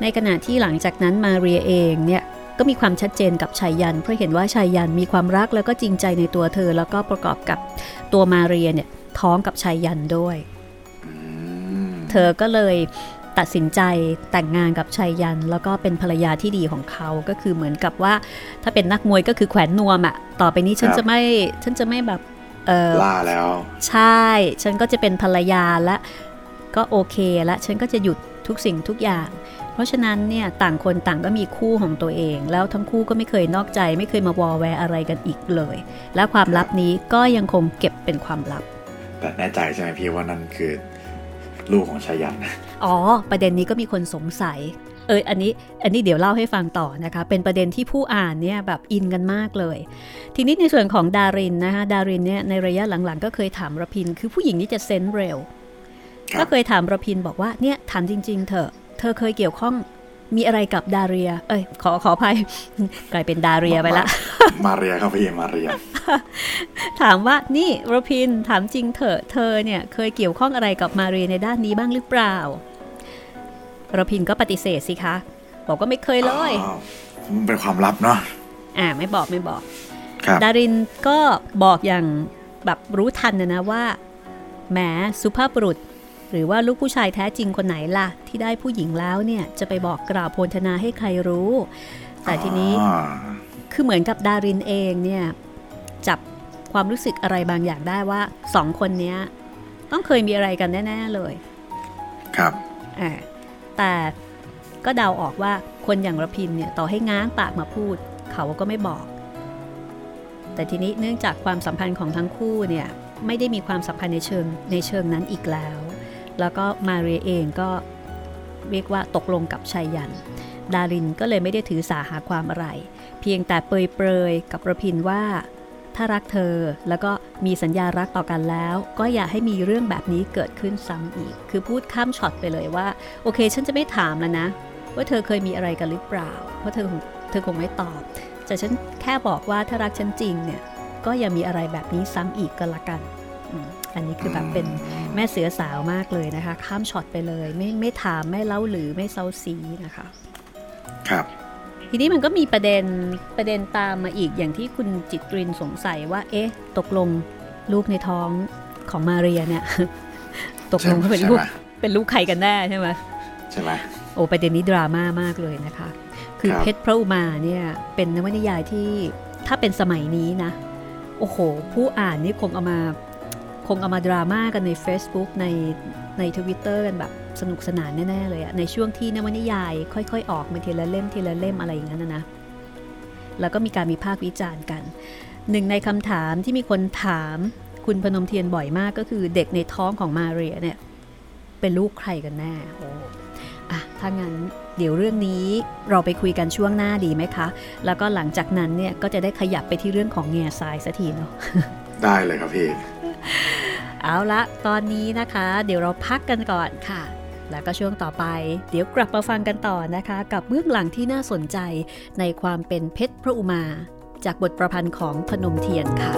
ในขณะที่หลังจากนั้นมาเรียเองเนี่ยก็มีความชัดเจนกับชายยัน เพราะเห็นว่าชายยันมีความรักแล้วก็จริงใจในตัวเธอ แล้วก็ประกอบกับตัวมาเรียเนี่ยท้องกับชายยันด้วย เธอก็เลยตัดสินใจแต่งงานกับชัยยัน แล้วก็เป็นภรรยาที่ดีของเขาก็คือเหมือนกับว่า ถ้าเป็นนักมวยก็คือแขวนนวมอะต่อไปนี้ฉันจะไม่ฉันจะไม่แบบ ล่าแล้ว ใช่ ฉันก็จะเป็นภรรยาและก็โอเคและฉันก็จะหยุดทุกสิ่งทุกอย่าง เพราะฉะนั้นเนี่ยต่างคนต่างก็มีคู่ของตัวเอง แล้วทั้งคู่ก็ไม่เคยนอกใจ ไม่เคยมาวอแวร์อะไรกันอีกเลย และความลับนี้ก็ยังคงเก็บเป็นความลับ แต่แน่ใจใช่ไหมพี่ว่านั่นคือลูกของชายัน อ๋อ ประเด็นนี้ก็มีคนสงสัย เอออันนี้อันนี้เดี๋ยวเล่าให้ฟังต่อนะคะ เป็นประเด็นที่ผู้อ่านเนี่ยแบบอินกันมากเลย ทีนี้ในส่วนของดารินนะคะดารินเนี่ยในระยะหลังๆ ก็เคยถามระพิน คือผู้หญิงนี่จะเซนส์เร็วครับก็เคยถามระพินบอกว่าเนี่ยถามจริง ๆเถอะเธอเคยเกี่ยวข้องมีอะไรกับดาเรีย เอ้ย ขอขออภัย กลายเป็นดาเรียไปละ มาเรียครับพี่มาเรีย ถามว่านี่ระพินถามจริงเถอะ เธอเนี่ยเคยเกี่ยวข้องอะไรกับมาเรียในด้านนี้บ้างหรือเปล่า ระพินก็ปฏิเสธสิคะ บอกว่าไม่เคยเลยอ๋อมันเป็นความลับเนาะอ่าไม่บอกไม่บอกครับดารินก็บอกอย่างแบบรู้ทันนะนะว่าแหมสุภาพบุรุษ หรือว่าลูกผู้ชายแท้จริงคนไหนล่ะ ที่ได้ผู้หญิงแล้วเนี่ย จะไปบอกกล่าวโพลธนาให้ใครรู้ แต่ทีนี้อ๋อคือเหมือนกับดารินเองเนี่ย จับความรู้สึกอะไรบางอย่างได้ว่าสองคนเนี้ยต้องเคยมีอะไรกันแน่ ๆเลย ครับอ่า แต่ก็เดาออกว่าคนอย่างระพินเนี่ยต่อให้ง้างปากมาพูด เขาก็ไม่บอก แต่ทีนี้เนื่องจากความสัมพันธ์ของทั้งคู่เนี่ยไม่ได้มีความสัมพันธ์ในเชิงในเชิงนั้นอีกแล้ว แล้วก็มาเรียเองก็เรียกว่าตกลงกับชายยัน ดารินก็เลยไม่ได้ถือสาหาความอะไร เพียงแต่เปรยๆกับระพินว่า ถ้ารักเธอแล้วก็มีสัญญารักต่อกันแล้ว ก็อย่าให้มีเรื่องแบบนี้เกิดขึ้นซ้ำอีก คือพูดข้ามช็อตไปเลยว่า โอเค ฉันจะไม่ถามแล้วนะ ว่าเธอเคยมีอะไรกันหรือเปล่า เพราะเธอคงเธอคงไม่ตอบ แต่ฉันแค่บอกว่าถ้ารักฉันจริงเนี่ยก็อย่ามีอะไรแบบนี้ซ้ำอีกก็แล้วกันอันนี้คือแบบเป็นแม่เสือสาวมากเลยนะคะ ข้ามช็อตไปเลย ไม่ไม่ถามไม่เล่าหรือไม่เซาซีนะคะ ครับ ทีนี้มันก็มีประเด็นประเด็นตามมาอีกอย่างที่คุณจิตรินสงสัยว่า เอ๊ะ ตกลงลูกในท้องของมาเรียเนี่ย ตกลงเขาเป็นลูกใช่ไหมเป็นลูกใครกันแน่ใช่ไหมใช่ไหมโอ้ประเด็นนี้ดราม่ามากเลยนะคะ คือครับเพชรพระอุมาเนี่ย เป็นนวนิยายที่ถ้าเป็นสมัยนี้นะ โอ้โห ผู้อ่านนี่คงเอามา คงเอามาดราม่ากันใน Facebook ในในทวิตเตอร์กันแบบสนุกสนานแน่ ๆ เลยอะในช่วงที่นวนิยาย ค่อย ๆ ออกมาทีละเล่มทีละเล่มอะไรอย่างนั้นนะนะ แล้วก็มีการมีภาควิจารณ์กัน หนึ่งในคำถามที่มีคนถามคุณพนมเทียนบ่อยมากก็คือเด็กในท้องของมาเรียเนี่ยเป็นลูกใครกันแน่โอ้อะถ้างั้นเดี๋ยวเรื่องนี้เราไปคุยกันช่วงหน้าดีไหมคะ แล้วก็หลังจากนั้นเนี่ยก็จะได้ขยับไปที่เรื่องของแง่ทรายสักทีเนาะ ได้เลยครับพี่ เอาละตอนนี้นะคะ เดี๋ยวเราพักกันก่อนค่ะ แล้วก็ช่วงต่อไป เดี๋ยวกลับมาฟังกันต่อนะคะ กับเบื้องหลังที่น่าสนใจในความเป็นเพชรพระอุมา จากบทประพันธ์ของพนมเทียนค่ะ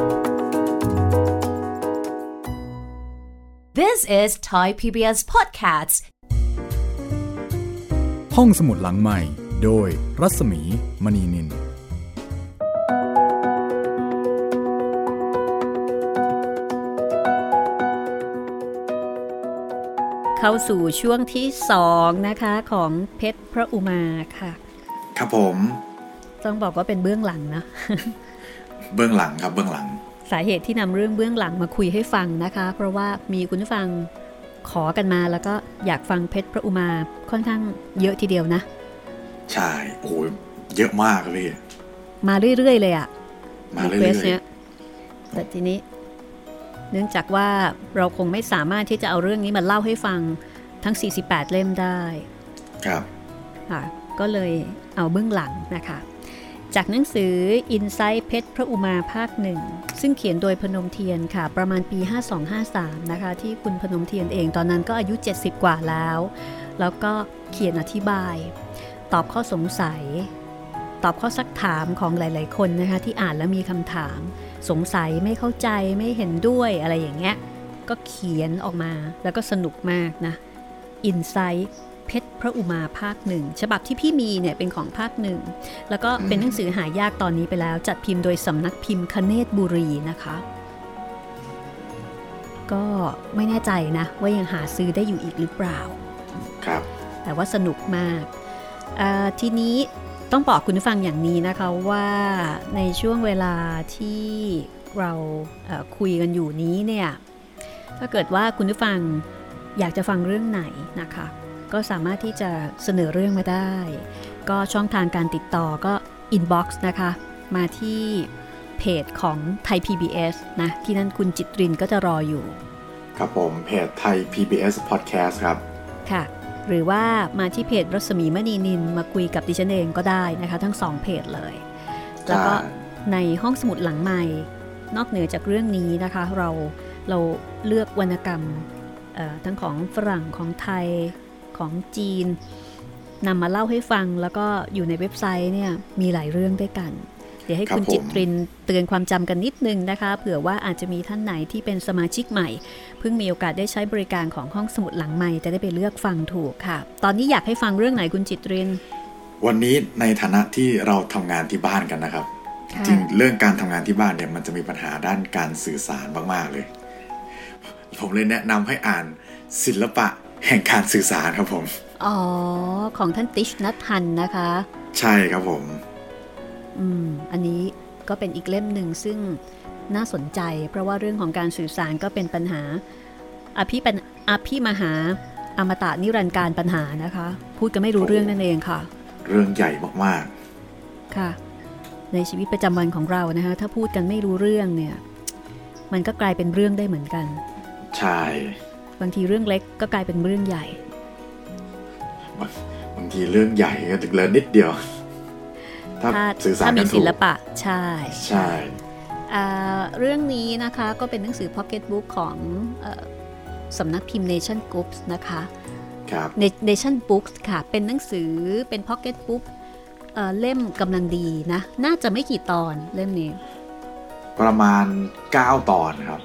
This is Thai PBS Podcasts. ห้องสมุดหลังใหม่ โดยรัศมีมณีนิน เข้าสู่ช่วงที่สองนะคะของเพชรพระอุมาค่ะ ครับผม ต้องบอกว่าเป็นเบื้องหลังนะ เบื้องหลังครับเบื้องหลัง สาเหตุที่นำเรื่องเบื้องหลังมาคุยให้ฟังนะคะ เพราะว่ามีคุณผู้ฟังขอกันมาแล้วก็อยากฟังเพชรพระอุมาค่อนข้างเยอะทีเดียวนะ ใช่โอ้โหเยอะมากครับพี่มาเรื่อยๆเลยอะมาเรื่รีอควสยเนี่ยแต่ทีนี้ เนื่องจากว่าเราคงไม่สามารถที่จะเอาเรื่องนี้มาเล่าให้ฟังทั้ง 48 เล่มได้ๆครับค่ะก็เลยเอาเบื้องหลังนะคะ จากหนังสือ Insight เพชรพระอุมาภาคหนึ่ง ซึ่งเขียนโดยพนมเทียนค่ะ ประมาณปี 5253 นะคะ ที่คุณพนมเทียนเองตอนนั้นก็อายุ 70 กว่าแล้ว แล้วก็เขียนอธิบาย ตอบข้อสงสัย ตอบข้อซักถามของหลาย ๆ คนนะคะ ที่อ่านแล้วมีคำถาม สงสัยไม่เข้าใจไม่เห็นด้วยอะไรอย่างเงี้ย ก็เขียนออกมาแล้วก็สนุกมากนะ Insight เพชรพระอุมาภาคหนึ่งฉบับที่พี่มีเนี่ยเป็นของภาคหนึ่งแล้วก็เป็นหนังสือหายากตอนนี้ไปแล้ว จัดพิมพ์โดยสำนักพิมพ์คเนตบุรีนะคะ ก็ไม่แน่ใจนะ ว่ายังหาซื้อได้อยู่อีกหรือเปล่า ครับ แต่ว่าสนุกมากเอ่อทีนี้ ต้องบอกคุณผู้ฟังอย่างนี้นะคะว่าในช่วงเวลาที่เราเอ่อคุยกันอยู่นี้เนี่ยถ้าเกิดว่าคุณผู้ฟังอยากจะฟังเรื่องไหนนะคะ ก็สามารถที่จะเสนอเรื่องมาได้ ก็ช่องทางการติดต่อก็ inbox นะคะ มาที่เพจของไทย PBS นะ ที่นั่นคุณจิตรินก็จะรออยู่ ครับผมเพจไทย PBS Podcast ครับ ค่ะ หรือว่ามาที่เพจรัศมีมณีนินมาคุยกับดิฉันเองก็ได้นะคะ ทั้งสองเพจเลย แล้วก็ใช่ในห้องสมุดหลังใหม่ นอกเหนือจากเรื่องนี้นะคะ เราเราเลือกวรรณกรรมเอ่อทั้งของฝรั่งของไทยของจีนนำมาเล่าให้ฟังแล้วก็อยู่ในเว็บไซต์เนี่ยมีหลายเรื่องด้วยกัน เดี๋ยวให้คุณครับผมจิตรินเตือนความจำกันนิดนึงนะคะ เผื่อว่าอาจจะมีท่านไหนที่เป็นสมาชิกใหม่ เพิ่งมีโอกาสได้ใช้บริการของห้องสมุดหลังใหม่จะได้ไปเลือกฟังถูกค่ะ ตอนนี้อยากให้ฟังเรื่องไหนคุณจิตริน วันนี้ในฐานะที่เราทำงานที่บ้านกันนะครับค่ะจริงเรื่องการทำงานที่บ้านเนี่ยมันจะมีปัญหาด้านการสื่อสารมากๆเลย ผมเลยแนะนำให้อ่านศิลปะแห่งการสื่อสารครับผม อ๋อ ของท่านติชนัทฮันนะคะ ใช่ครับผม อืมอันนี้ก็เป็นอีกเล่มหนึ่งซึ่งน่าสนใจ เพราะว่าเรื่องของการสื่อสารก็เป็นปัญหาอภิเป็นอภิมหาอมตะนิรันดร์การปัญหานะคะ พูดกันไม่รู้เรื่องนั่นเองค่ะ เรื่องใหญ่มากค่ะ ในชีวิตประจำวันของเรานะคะถ้าพูดกันไม่รู้เรื่องเนี่ย มันก็กลายเป็นเรื่องได้เหมือนกันๆใช่บางทีเรื่องเล็กก็กลายเป็นเรื่องใหญ่ บางทีเรื่องใหญ่ก็ถึงเลินนิดเดียว ถ้าถ้าสื่อสารถ้ากัมีนถูศิกลปะใช่ใช่อ่าเรื่องนี้นะคะก็เป็นหนังสือ Pocket Book ของเออสำนักพิมพ์ Nation Books นะคะครับ Ne- Nation Books ค่ะ เป็นหนังสือเป็น Pocket Book เอ่อเล่มกำลังดีนะ น่าจะไม่กี่ตอนเล่มนี้ ประมาณ 9 ตอนครับ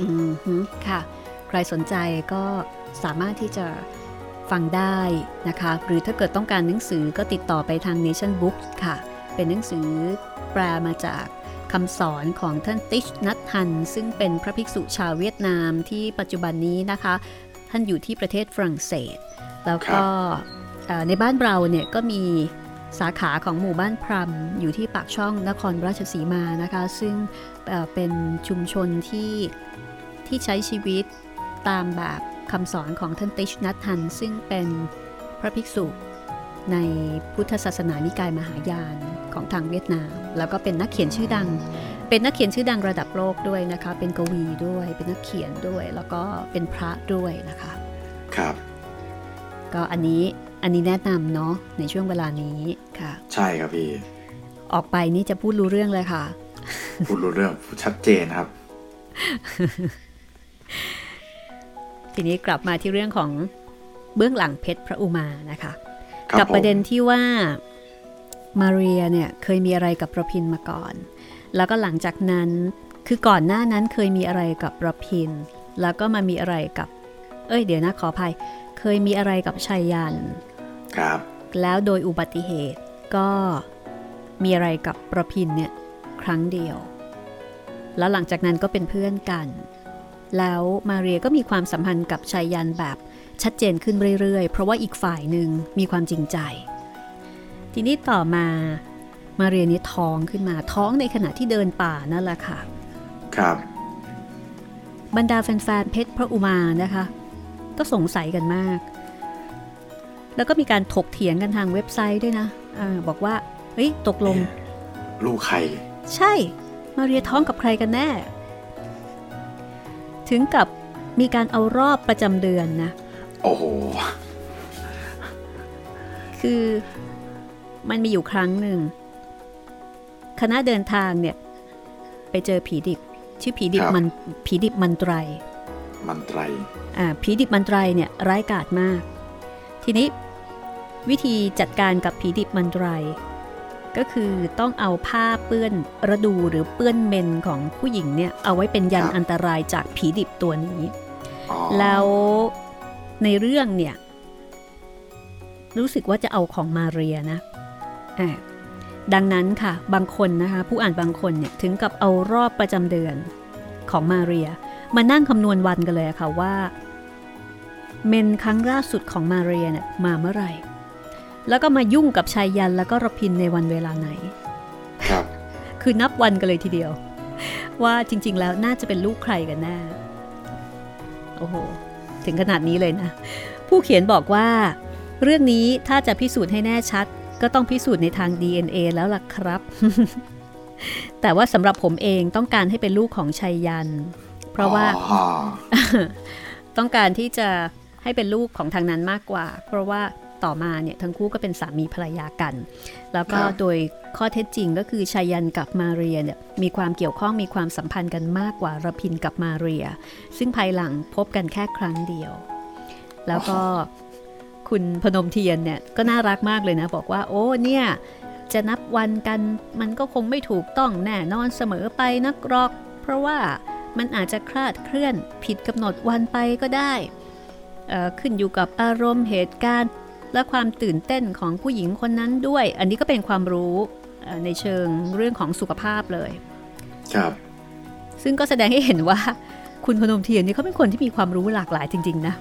อืมฮึค่ะ ใครสนใจก็สามารถที่จะฟังได้นะคะ หรือถ้าเกิดต้องการหนังสือก็ติดต่อไปทาง Nation Books ค่ะ เป็นหนังสือแปลมาจากคำสอนของท่านติชนัทฮัน ซึ่งเป็นพระภิกษุชาวเวียดนามที่ปัจจุบันนี้นะคะ ท่านอยู่ที่ประเทศฝรั่งเศส แล้วก็ในบ้านเราเนี่ยก็มีสาขาของหมู่บ้านพรมอยู่ที่ปากช่องนครราชสีมานะคะ ซึ่งเป็นชุมชนที่ที่ใช้ชีวิตตามแบบคำสอนของท่านติชนัทฮัน ซึ่งเป็นพระภิกษุ ในพุทธศาสนานิกายมหายานของทางเวียดนาม แล้วก็เป็นนักเขียนชื่อดัง เป็นนักเขียนชื่อดังระดับโลกด้วยนะคะ เป็นกวีด้วย เป็นนักเขียนด้วย แล้วก็เป็นพระด้วยนะคะ ครับ ก็อันนี้อันนี้แนะนำเนาะในช่วงเวลานี้ค่ะ ใช่ครับพี่ ออกไปนี่จะพูดรู้เรื่องเลยค่ะ พูดรู้เรื่องชัดเจนครับ ทีนี้กลับมาที่เรื่องของเบื้องหลังเพชรพระอุมานะคะค กับประเด็นที่ว่ามาเรียเนี่ยเคยมีอะไรกับประพินมาก่อน แล้วก็หลังจากนั้นคือก่อนหน้านั้นเคยมีอะไรกับประพิน แล้วก็มามีอะไรกับ เอ้ยเดี๋ยวนะขออภัย เคยมีอะไรกับชัยยันครับ แล้วโดยอุบัติเหตุก็มีอะไรกับประพินเนี่ยครั้งเดียว แล้วหลังจากนั้นก็เป็นเพื่อนกัน แล้วมาเรียก็มีความสัมพันธ์กับชัยยันแบบ ชัดเจนขึ้นเรื่อยๆ เพราะว่าอีกฝ่ายหนึ่งมีความจริงใจ ทีนี้ต่อมามาเรียนี้ท้องขึ้นมาท้องในขณะที่เดินป่านั่นแหละค่ะ ครับ บรรดาแฟนๆเพชรพระอุมานะคะ ก็สงสัยกันมาก แล้วก็มีการถกเถียงกันทางเว็บไซต์ด้วยนะอบอกว่าเฮ้ยตกลง ลูกใคร ใช่ มาเรียท้องกับใครกันแน่ ถึงกับมีการเอารอบประจำเดือนนะ โอ้โห คือมันมีอยู่ครั้งหนึ่ง คณะเดินทางเนี่ย ไปเจอผีดิบ ชื่อผีดิบมันผีดิบมันไตร มันไตรอ่าผีดิบมันไตรเนี่ยร้ายกาจมาก ทีนี้วิธีจัดการกับผีดิบมันไตร ก็คือต้องเอาผ้าเปื้อนระดูหรือเปื้อนเมนของผู้หญิงเนี่ยเอาไว้เป็นยันอันตรายจากผีดิบตัวนี้ แล้ว ในเรื่องเนี่ย รู้สึกว่าจะเอาของมาเรียนะดังนั้นค่ะ บางคนนะคะ ผู้อ่านบางคนเนี่ยถึงกับเอารอบประจำเดือนของมาเรีย มานั่งคำนวณวันกันเลยค่ะว่า เมนครั้งล่าสุดของมาเรียเนี่ยมาเมื่อไหร่ แล้วก็มายุ่งกับชายยันแล้วก็รพินในวันเวลาไหน ครับ คือนับวันกันเลยทีเดียว ว่าจริง ๆ แล้วน่าจะเป็นลูกใครกันแน่โอ้โห ถึงขนาดนี้เลยนะ ผู้เขียนบอกว่า เรื่องนี้ถ้าจะพิสูจน์ให้แน่ชัด ก็ต้องพิสูจน์ในทาง DNA แล้วล่ะครับ แต่ว่าสำหรับผมเองต้องการให้เป็นลูกของชัยยัน เพราะว่าต้องการที่จะให้เป็นลูกของทางนั้นมากกว่า เพราะว่า ต่อมาเนี่ยทั้งคู่ก็เป็นสามีภรรยากัน แล้วก็โดยข้อเท็จจริงก็คือชายันกับมาเรียเนี่ยมีความเกี่ยวข้องมีความสัมพันธ์กันมากกว่าระพินกับมาเรีย ซึ่งภายหลังพบกันแค่ครั้งเดียว แล้วก็คุณพนมเทียนเนี่ยก็น่ารักมากเลยนะ บอกว่าโอ้เนี่ยจะนับวันกันมันก็คงไม่ถูกต้องแน่นอนเสมอไปนักรอก เพราะว่ามันอาจจะคลาดเคลื่อนผิดกำหนดวันไปก็ได้ขึ้นอยู่กับอารมณ์เหตุการณ์ และความตื่นเต้นของผู้หญิงคนนั้นด้วย อันนี้ก็เป็นความรู้ในเชิงเรื่องของสุขภาพเลย ครับ ซึ่งก็แสดงให้เห็นว่า คุณพนมเทียนนี่เขาเป็นคนที่มีความรู้หลากหลายจริง ๆ นะ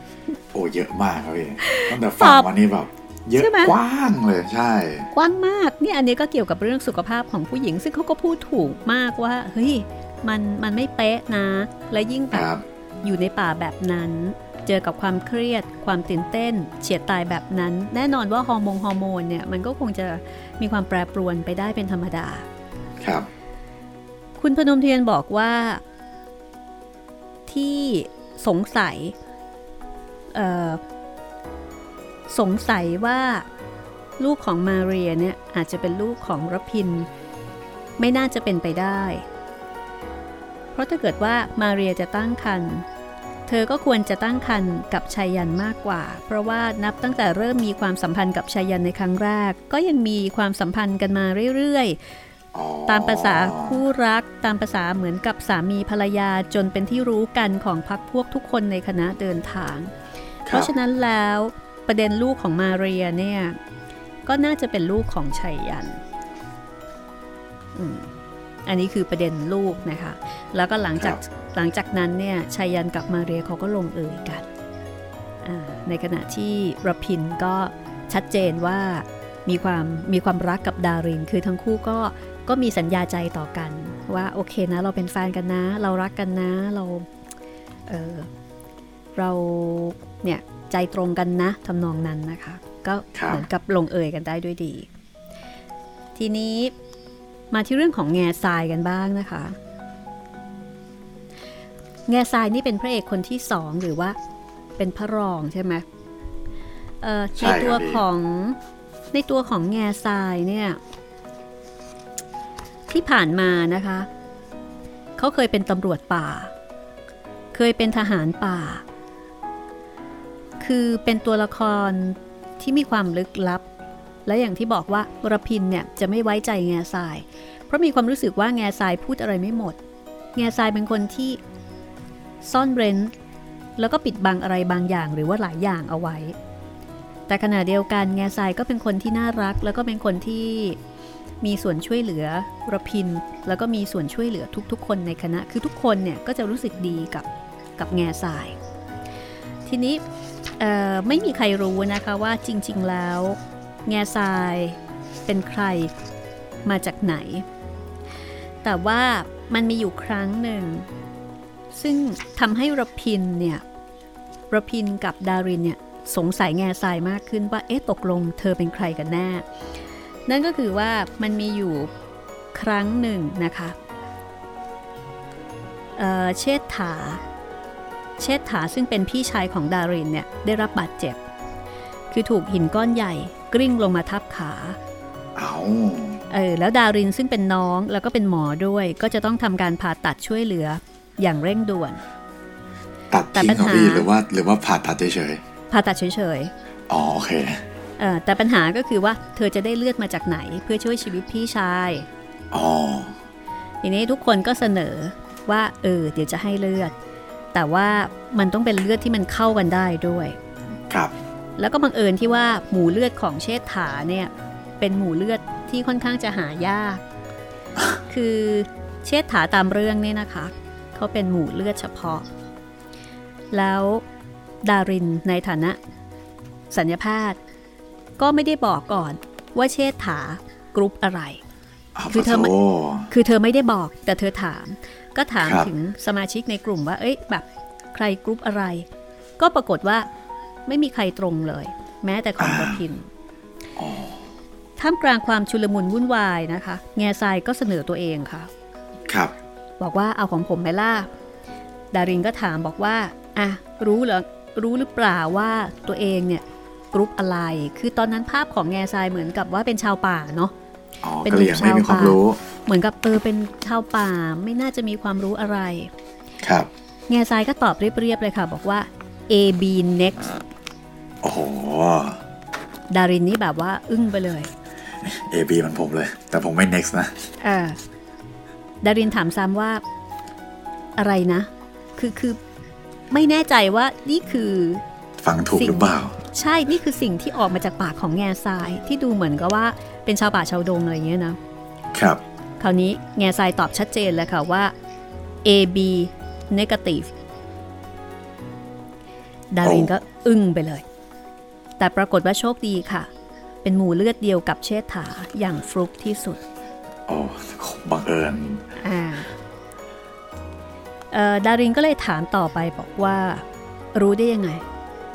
โอ้เยอะมากครับพี่ตั้งแต่ฟังมานี่แบบเยอะกว้างเลยใช่ กว้างมากนี่อันนี้ก็เกี่ยวกับเรื่องสุขภาพของผู้หญิง ซึ่งเขาก็พูดถูกมากว่าเฮ้ยมันมันไม่เป๊ะนะ และยิ่งแบบอยู่ในป่าแบบนั้น เจอกับความเครียด ความตื่นเต้น เฉียดตายแบบนั้น แน่นอนว่าฮอร์โมนฮอร์โมนเนี่ยมันก็คงจะมีความแปรปรวนไปได้เป็นธรรมดา ครับ คุณพนมเทียนบอกว่าที่สงสัยสงสัยว่าลูกของมาเรียเนี่ยอาจจะเป็นลูกของรพิน ไม่น่าจะเป็นไปได้ เพราะถ้าเกิดว่ามาเรียจะตั้งครรภ์ เธอก็ควรจะตั้งครรภ์กับชายยันมากกว่า เพราะว่านับตั้งแต่เริ่มมีความสัมพันธ์กับชายยันในครั้งแรก ก็ยังมีความสัมพันธ์กันมาเรื่อยๆ ตามภาษาคู่รัก ตามภาษาเหมือนกับสามีภรรยาจนเป็นที่รู้กันของพักพวกทุกคนในคณะเดินทาง เพราะฉะนั้นแล้วประเด็นลูกของมาเรียเนี่ยก็น่าจะเป็นลูกของชัยยันอั นนี้คือประเด็นลูกนะคะ แล้วก็หลังจากหลังจากนั้นเนี่ยชายันกับมาเรียเขาก็ลงเอยกันในขณะที่รพินก็ชัดเจนว่ามีความมีความรักกับดาริน คือทั้งคู่ก็ก็มีสัญญาใจต่อกัน ว่าโอเคนะ เราเป็นแฟนกันนะ เรารักกันนะเราเเราเนี่ยใจตรงกันนะทำนองนั้นนะคะ ก็เหมือนกับลงเอยกันได้ด้วยดี ทีนี้ มาที่เรื่องของแง่ทรายกันบ้างนะคะ แง่ทรายนี่เป็นพระเอกคนที่สองหรือว่าเป็นพระรองใช่ไหมในตัวของในตัวของแง่ทรายเนี่ย ที่ผ่านมานะคะ เขาเคยเป็นตำรวจป่า เคยเป็นทหารป่า คือเป็นตัวละครที่มีความลึกลับ และอย่างที่บอกว่ารพินเนี่ยจะไม่ไว้ใจแง่ทราย เพราะมีความรู้สึกว่าแง่ทรายพูดอะไรไม่หมด แง่ทรายเป็นคนที่ซ่อนเร้นแล้วก็ปิดบังอะไรบางอย่างหรือว่าหลายอย่างเอาไว้ แต่ขณะเดียวกันแง่ทรายก็เป็นคนที่น่ารัก แล้วก็เป็นคนที่มีส่วนช่วยเหลือระพิน แล้วก็มีส่วนช่วยเหลือทุก ๆ คนในคณะ คือทุกคนเนี่ยก็จะรู้สึกดีกับกับแง่ทราย ทีนี้ไม่มีใครรู้นะคะว่าจริง ๆ แล้ว แง่ทรายเป็นใครมาจากไหน แต่ว่ามันมีอยู่ครั้งหนึ่ง ซึ่งทำให้รพินเนี่ยรพินกับดารินเนี่ยสงสัยแง่ทรายมากขึ้นว่าเอ๊ะตกลงเธอเป็นใครกันแน่ นั่นก็คือว่ามันมีอยู่ครั้งหนึ่งนะคะเเชษฐา เชษฐาซึ่งเป็นพี่ชายของดารินเนี่ยได้รับบาดเจ็บ คือถูกหินก้อนใหญ่ กลิ้งลงมาทับขา เอาเออแล้วดารินซึ่งเป็นน้องแล้วก็เป็นหมอด้วย ก็จะต้องทำการผ่าตัดช่วยเหลืออย่างเร่งด่วน ตัดทิ้งเหรอพี่หรือว่าหรือว่าผ่าตัดเฉยผ่าตัดเฉยๆอ๋อโอเคเออแต่ปัญหาก็คือว่าเธอจะได้เลือดมาจากไหนเพื่อช่วยชีวิตพี่ชายอ๋อทีนี้ทุกคนก็เสนอว่าเออเดี๋ยวจะให้เลือด แต่ว่ามันต้องเป็นเลือดที่มันเข้ากันได้ด้วย ครับ แล้วก็บังเอิญที่ว่าหมูเลือดของเชษฐาเนี่ยเป็นหมูเลือดที่ค่อนข้างจะหายาก คือเชษฐาตามเรื่องเนี่ยนะคะเขาเป็นหมูเลือดเฉพาะ แล้วดารินในฐานะ สัญญาแพทย์ก็ไม่ได้บอกก่อนว่าเชษฐากรุ๊ปอะไร คือเธอคือเธอไม่ได้บอกแต่เธอถาม ก็ถามถึงสมาชิกในกลุ่มว่า เอ้ยแบบใครกรุ๊ปอะไร ก็ปรากฏว่า ไม่มีใครตรงเลย แม้แต่ของกระพินท่ามกลางความชุลมุนวุ่นวายนะคะ แง่ทรายก็เสนอตัวเองค่ะ ครับ บอกว่าเอาของผมไหมล่ะดารินก็ถามบอกว่าอะรู้เหรอรู้หรือเปล่าว่าตัวเองเนี่ยกรุ๊ปอะไร คือตอนนั้นภาพของแง่ทรายเหมือนกับว่าเป็นชาวป่าเนาะเป็นชาวป่าเหมือนกับเออเป็นชาวป่าไม่น่าจะมีความรู้อะไร ครับ แง่ทรายก็ตอบเรียบๆเลยค่ะ บอกว่า A B next โอ้โหดารินนี่แบบว่าอึ้งไปเลย A B มันผมเลย แต่ผมไม่ next นะเออดารินถามซ้ำว่าอะไรนะ คือคือไม่แน่ใจว่านี่คือฟังถูกหรือเปล่า ใช่นี่คือสิ่งที่ออกมาจากปากของแง่ทราย ที่ดูเหมือนกับว่าเป็นชาวป่าชาวดงอะไรอย่างเงี้ยนะครับ คราวนี้แง่ทรายตอบชัดเจนเลยค่ะว่า AB negative ดารินก็อึ้งไปเลย แต่ปรากฏว่าโชคดีค่ะ เป็นหมู่เลือดเดียวกับเชษฐาอย่างฟลุกที่สุด โอ้บังเอิญอ่าดารินก็เลยถามต่อไปบอกว่า รู้ได้ยังไง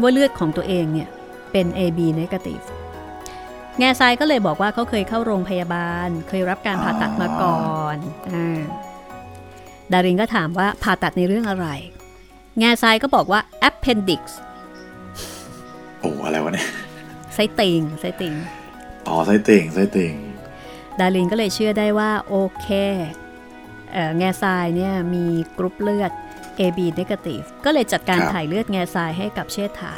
ว่าเลือดของตัวเองเนี่ย เป็น AB negative แง่ทรายก็เลยบอกว่าเขาเคยเข้าโรงพยาบาล เคยรับการผ่าตัดมาก่อนอดารินก็ถามว่าผ่าตัดในเรื่องอะไร แง่ทรายก็บอกว่า appendix โอ้อะไรวะเนี่ยไส้ติ่งไส้ติ่งอ๋อไส้ติ่งไส้ติ่งดารินก็เลยเชื่อได้ว่าโอเคแง่ทรายเนี่ยมีกรุ๊ปเลือด AB negative ก็เลยจัดการถ่ายเลือดแง่ทรายให้กับเชษฐา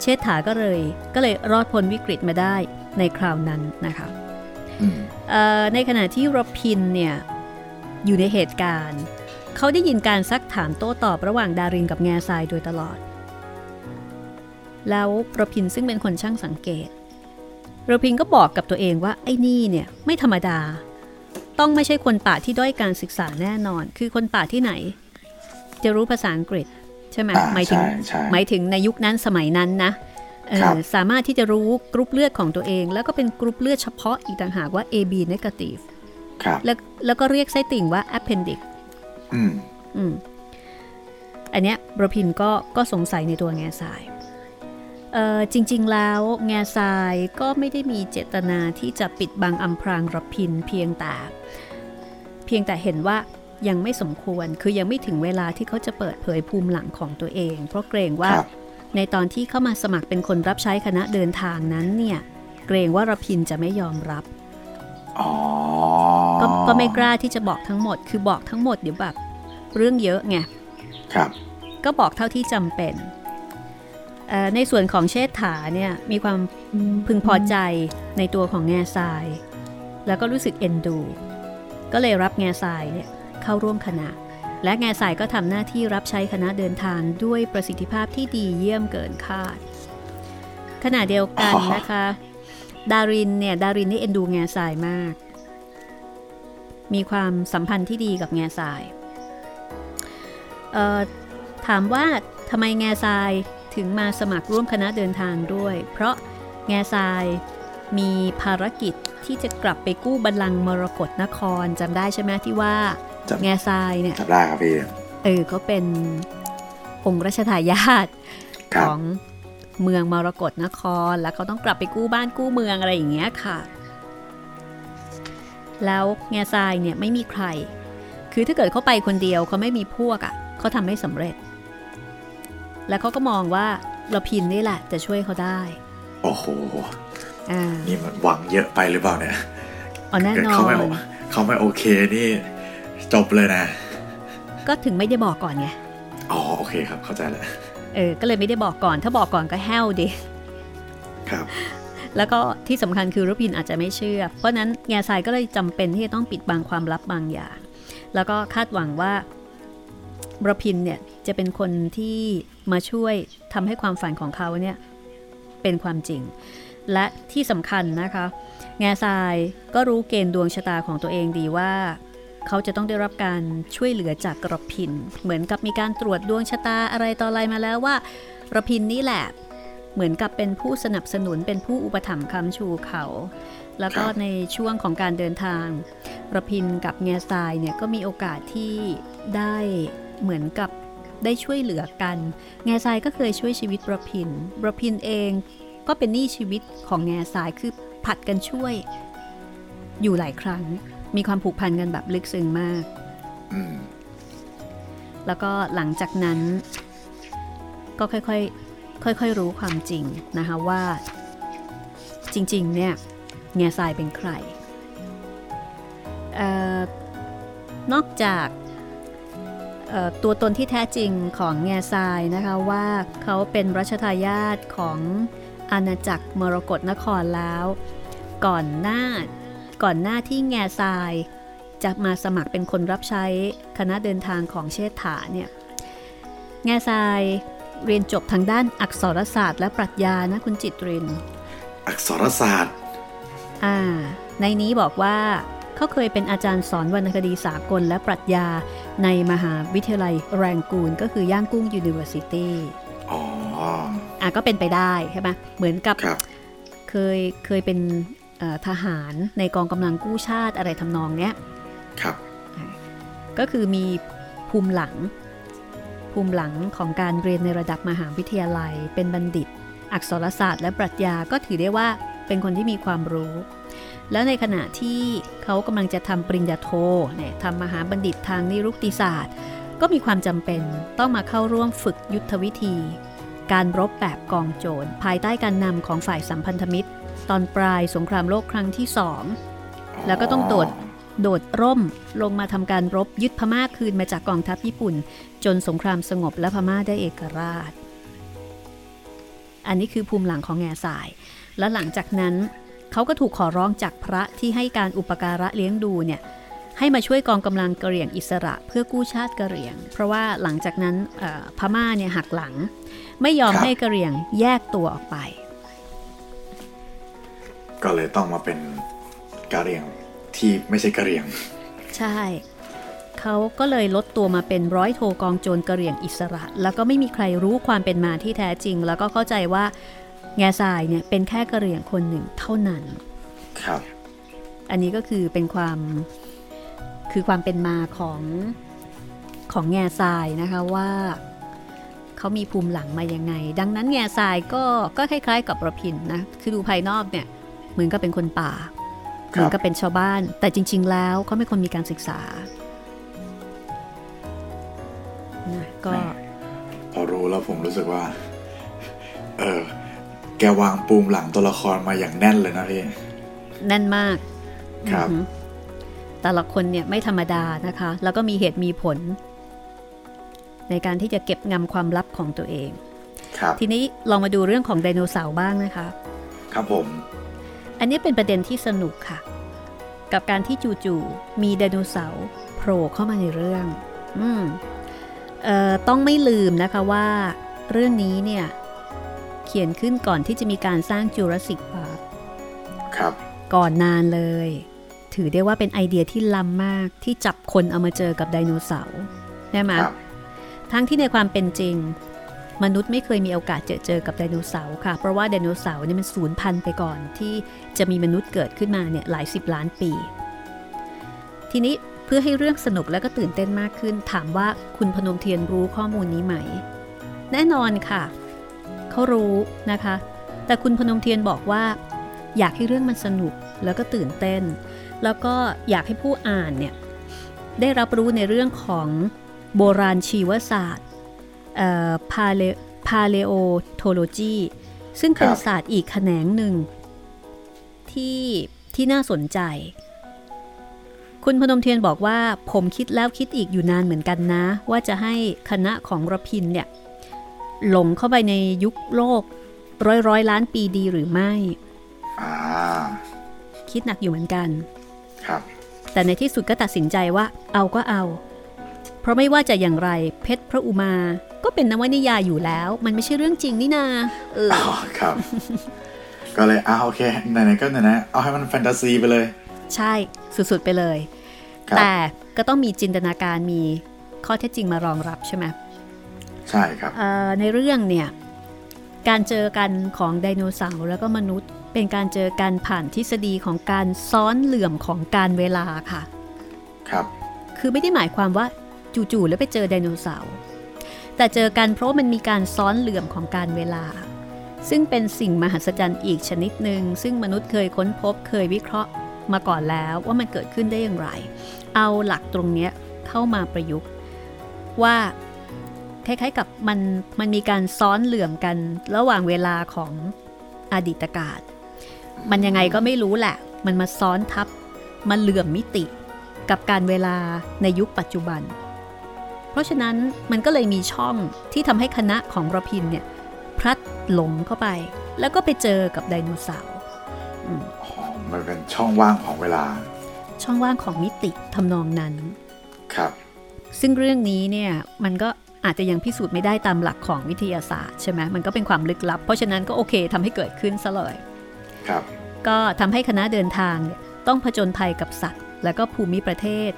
เชษฐาก็เลยก็เลยรอดพ้นวิกฤตมาได้ในคราวนั้นนะคะในขณะที่รพินเนี่ยอยู่ในเหตุการณ์ เขาได้ยินการซักถามโต้ตอบระหว่างดารินกับแง่ทรายโดยตลอด แล้วรพินซึ่งเป็นคนช่างสังเกตรพินก็บอกกับตัวเองว่าไอ้นี่เนี่ยไม่ธรรมดา ต้องไม่ใช่คนป่าที่ด้อยการศึกษาแน่นอน คือคนป่าที่ไหน จะรู้ภาษาอังกฤษใช่ไหมอ่าหมายถึงใช่ใช่หมายถึงในยุคนั้นสมัยนั้นนะเออครับสามารถที่จะรู้กรุ๊ปเลือดของตัวเอง แล้วก็เป็นกรุ๊ปเลือดเฉพาะอีกต่างหากว่า AB negative ครับแล้วแล้วก็เรียกไส้ติ่งว่า appendix อืมอืมอันเนี้ยรพินก็ก็สงสัยในตัวแง่ทรายเอ่อ จริงๆแล้วแง่ทรายก็ไม่ได้มีเจตนาที่จะปิดบังอำพรางรพินเพียงแต่เพียงแต่เห็นว่ายังไม่สมควรคือยังไม่ถึงเวลาที่เขาจะเปิดเผยภูมิหลังของตัวเอง เพราะเกรงว่าครับในตอนที่เข้ามาสมัครเป็นคนรับใช้คณะเดินทางนั้นเนี่ย เกรงว่ารพินจะไม่ยอมรับอ๋อก็ก็ไม่กล้าที่จะบอกทั้งหมด คือบอกทั้งหมดเดี๋ยวแบบเรื่องเยอะไงครับ ก็บอกเท่าที่จำเป็นเอ่อ ในส่วนของเชษฐาเนี่ยมีความพึงพอใจในตัวของแง่ทราย แล้วก็รู้สึกเอ็นดู ก็เลยรับแง่ทรายเนี่ยเข้าร่วมคณะ และแง่ทรายก็ทำหน้าที่รับใช้คณะเดินทางด้วยประสิทธิภาพที่ดีเยี่ยมเกินคาด ขณะเดียวกันนะคะ ดารินเนี่ยดารินนี่เอ็นดูแง่ทรายมาก มีความสัมพันธ์ที่ดีกับแง่ทรายถามว่าทำไมแง่ทราย ถึงมาสมัครร่วมคณะเดินทางด้วย เพราะแง่ทรายมีภารกิจที่จะกลับไปกู้บัลลังก์มรกรนครจำได้ใช่ไหมที่ว่าจำแง่ทรายเนี่ยจำได้ครับพี่เออเขาเป็นองค์รัชทายาทคขรับองเมืองมรกรนคร แล้วเขาต้องกลับไปกู้บ้านกู้เมืองอะไรอย่างเงี้ยค่ะ แล้วแง่ทรายเนี่ยไม่มีใคร คือถ้าเกิดเขาไปคนเดียวเขาไม่มีพวกอะ่ะเขาทำไม่สำเร็จ แล้วเขาก็มองว่าเราพินนี่แหละจะช่วยเขาได้ โอ้โหอ่านี่มันหวังเยอะไปหรือเปล่าเนี่ยอ๋อแน่เกิดนอเขาไม่นเขาไม่โอเคนี่จบเลยนะ ก็ถึงไม่ได้บอกก่อนไง อ๋อโอเคครับเข้าใจแล้ว เออ ก็เลยไม่ได้บอกก่อน ถ้าบอกก่อนก็แห้วดิ ครับ แล้วก็ที่สำคัญคือรพินอาจจะไม่เชื่อ เพราะฉะนั้นแง่ทรายก็เลยจำเป็นที่จะต้องปิดบังความลับบางอย่าง แล้วก็คาดหวังว่า ระพินเนี่ยจะเป็นคนที่มาช่วยทำให้ความฝันของเขาเนี่ยเป็นความจริง และที่สำคัญนะคะ แง่ทรายก็รู้เกณฑ์ดวงชะตาของตัวเองดีว่า เขาจะต้องได้รับการช่วยเหลือจากระพิน เหมือนกับมีการตรวจดวงชะตาอะไรต่ออะไรมาแล้วว่าระพินนี่แหละเหมือนกับเป็นผู้สนับสนุนเป็นผู้อุปถัมภ์คำชูเขา แล้วก็ในช่วงของการเดินทางระพินกับแง่ทรายเนี่ยก็มีโอกาสที่ได้ เหมือนกับได้ช่วยเหลือกัน แง่ทรายก็เคยช่วยชีวิตระพินระพินเองก็เป็นหนี้ชีวิตของแง่ทรายคือผัดกันช่วย อยู่หลายครั้ง มีความผูกพันกันแบบลึกซึ้งมาก แล้วก็หลังจากนั้น ก็ค่อยๆ ค่อยๆ รู้ความจริงนะคะว่า จริงๆ เนี่ยแง่ทรายเป็นใครออนอกจาก ตัวตนที่แท้จริงของแง่ทรายนะคะว่าเขาเป็นรัชทายาทของอาณาจักรมรกรนครแล้ว ก่อนหน้าก่อนหน้าที่แง่ทรายจะมาสมัครเป็นคนรับใช้คณะเดินทางของเชษฐาเนี่ยแง่ทรายเรียนจบทางด้านอักษรศาสตร์และปรัชญานะคุณจิตริน อักษรศาสตร์ อ่า ในนี้บอกว่า เขาเคยเป็นอาจารย์สอนวรรณคดีสากลและปรัชญาในมหาวิทยาลัยแรงกูนก็คือย่างกุ้ง University อ๋ออะก็เป็นไปได้ใช่ไหมเหมือนกับครับเคยเคยเป็นเอ่อทหารในกองกำลังกู้ชาติอะไรทำนองเนี้ยครับ ก็คือมีภูมิหลัง ภูมิหลังของการเรียนในระดับมหาวิทยาลัย เป็นบัณฑิต อักษรศาสตร์และปรัชญาก็ถือได้ว่าเป็นคนที่มีความรู้ แล้วในขณะที่เขากำลังจะทำปริญญาโทเนี่ยทำมหาบัณฑิตทางนิรุกติศาสตร์ ก็มีความจำเป็นต้องมาเข้าร่วมฝึกยุทธวิธี การรบแบบกองโจรภายใต้การนำของฝ่ายสัมพันธมิตร ตอนปลายสงครามโลกครั้งที่สองแล้วก็ต้องโดดโดดร่มลงมาทำการรบยึดพม่าคืนมาจากกองทัพญี่ปุ่น จนสงครามสงบและพม่าได้เอกราช อันนี้คือภูมิหลังของแง่สาย และหลังจากนั้น เขาก็ถูกขอร้องจากพระที่ให้การอุปการะเลี้ยงดูเนี่ยให้มาช่วยกองกำลังกะเหรี่ยงอิสระเพื่อกู้ชาติกะเหรี่ยง เพราะว่าหลังจากนั้นเอ่อพม่าเนี่ยหักหลัง ไม่ยอมครับให้กะเหรี่ยงแยกตัวออกไป ก็เลยต้องมาเป็นกะเหรี่ยงที่ไม่ใช่กะเหรี่ยง ใช่เขาก็เลยลดตัวมาเป็นร้อยโทกองโจรกระเหรี่ยงอิสระ แล้วก็ไม่มีใครรู้ความเป็นมาที่แท้จริง แล้วก็เข้าใจว่า แง่ทรายเนี่ยเป็นแค่กระเหรี่ยงคนหนึ่งเท่านั้น ครับ อันนี้ก็คือเป็นความคือความเป็นมาของของแง่ทรายนะคะว่าเขามีภูมิหลังมายังไง ดังนั้นแง่ทรายก็ก็คล้ายๆ กับประพินนะ คือดูภายนอกเนี่ยเหมือนกับเป็นคนป่าคเหรับมือนกับเป็นชาวบ้าน แต่จริง ๆ แล้วเขาไม่คนมีการศึกษานะก็พอรู้แล้วผมรู้สึกว่า เออ แกวางปูมหลังตัวละครมาอย่างแน่นเลยนะพี่ แน่นมาก ครับอือหือแต่ละคนเนี่ยไม่ธรรมดานะคะ แล้วก็มีเหตุมีผล ในการที่จะเก็บงำความลับของตัวเอง ครับ ทีนี้ลองมาดูเรื่องของไดโนเสาร์บ้างนะคะ ครับผม อันนี้เป็นประเด็นที่สนุกค่ะ กับการที่จู่ๆมีไดโนเสาร์โผล่เข้ามาในเรื่อง อืมเอ่อต้องไม่ลืมนะคะว่าเรื่องนี้เนี่ย เขียนขึ้นก่อนที่จะมีการสร้างจูราสสิกพาร์คครับก่อนนานเลย ถือได้ว่าเป็นไอเดียที่ล้ำมากที่จับคนเอามาเจอกับไดโนเสาร์ใช่ไหมครับทั้งที่ในความเป็นจริง มนุษย์ไม่เคยมีโอกาสเจอเจอกับไดโนเสาร์ค่ะ เพราะว่าไดโนเสาร์เนี่ยมันสูญพันธุ์ไปก่อนที่จะมีมนุษย์เกิดขึ้นมาเนี่ยหลายสิบล้านปี ทีนี้เพื่อให้เรื่องสนุกและก็ตื่นเต้นมากขึ้น ถามว่าคุณพนมเทียนรู้ข้อมูลนี้ไหม แน่นอนค่ะ เขารู้นะคะ แต่คุณพนมเทียนบอกว่า อยากให้เรื่องมันสนุกแล้วก็ตื่นเต้น แล้วก็อยากให้ผู้อ่านเนี่ยได้รับรู้ในเรื่องของโบราณชีวศาสตร์ paleo paleontology ซึ่งเป็นครับศาสตร์อีกแขนงหนึ่ง ที่ที่น่าสนใจ คุณพนมเทียนบอกว่าผมคิดแล้วคิดอีกอยู่นานเหมือนกันนะ ว่าจะให้คณะของระพินเนี่ย หลงเข้าไปในยุคโลก ร้อยร้อยล้านปีดีหรือไม่อ่าคิดหนักอยู่เหมือนกัน ครับ แต่ในที่สุดก็ตัดสินใจว่าเอาก็เอา เพราะไม่ว่าจะอย่างไรเพชรพระอุมาก็เป็นนวนิยายอยู่แล้ว มันไม่ใช่เรื่องจริงนี่นาเอออ๋อครับ ก็เลยอ่าโอเคไหนๆก็ไหนๆเอาให้มันแฟนตาซีไปเลย ใช่สุดๆไปเลยครับแต่ก็ต้องมีจินตนาการมีข้อเท็จจริงมารองรับใช่ไหม ใช่ครับเอ่อในเรื่องเนี่ยการเจอกันของไดโนเสาร์แล้วก็มนุษย์ เป็นการเจอกันผ่านทฤษฎีของการซ้อนเหลื่อมของการเวลาค่ะ ครับ คือไม่ได้หมายความว่าจู่ๆแล้วไปเจอไดโนเสาร์แต่เจอกันเพราะว่ามันมีการซ้อนเหลื่อมของการเวลา ซึ่งเป็นสิ่งมหัศจรรย์อีกชนิดหนึ่งซึ่งมนุษย์เคยค้นพบเคยวิเคราะห์มาก่อนแล้วว่ามันเกิดขึ้นได้อย่างไร เอาหลักตรงเนี้ยเข้ามาประยุกต์ว่า คล้ายๆกับมันมันมีการซ้อนเหลื่อมกันระหว่างเวลาของอดีตกาลมันยังไงก็ไม่รู้แหละ มันมาซ้อนทับมาเหลื่อมมิติกับการเวลาในยุคปัจจุบัน เพราะฉะนั้นมันก็เลยมีช่องที่ทำให้คณะของระพินเนี่ยพลัดหลงเข้าไป แล้วก็ไปเจอกับไดโนเสาร์อืมอ๋อมันเป็นช่องว่างของเวลา ช่องว่างของมิติทำนองนั้น ครับ ซึ่งเรื่องนี้เนี่ยมันก็ อาจจะยังพิสูจน์ไม่ได้ตามหลักของวิทยาศาสตร์ใช่ไหมมันก็เป็นความลึกลับ เพราะฉะนั้นก็โอเคทำให้เกิดขึ้นซะเลยครับก็ทำให้คณะเดินทางเนี่ยต้องผจญภัยกับสัตว์ แล้วก็ภูมิประเทศ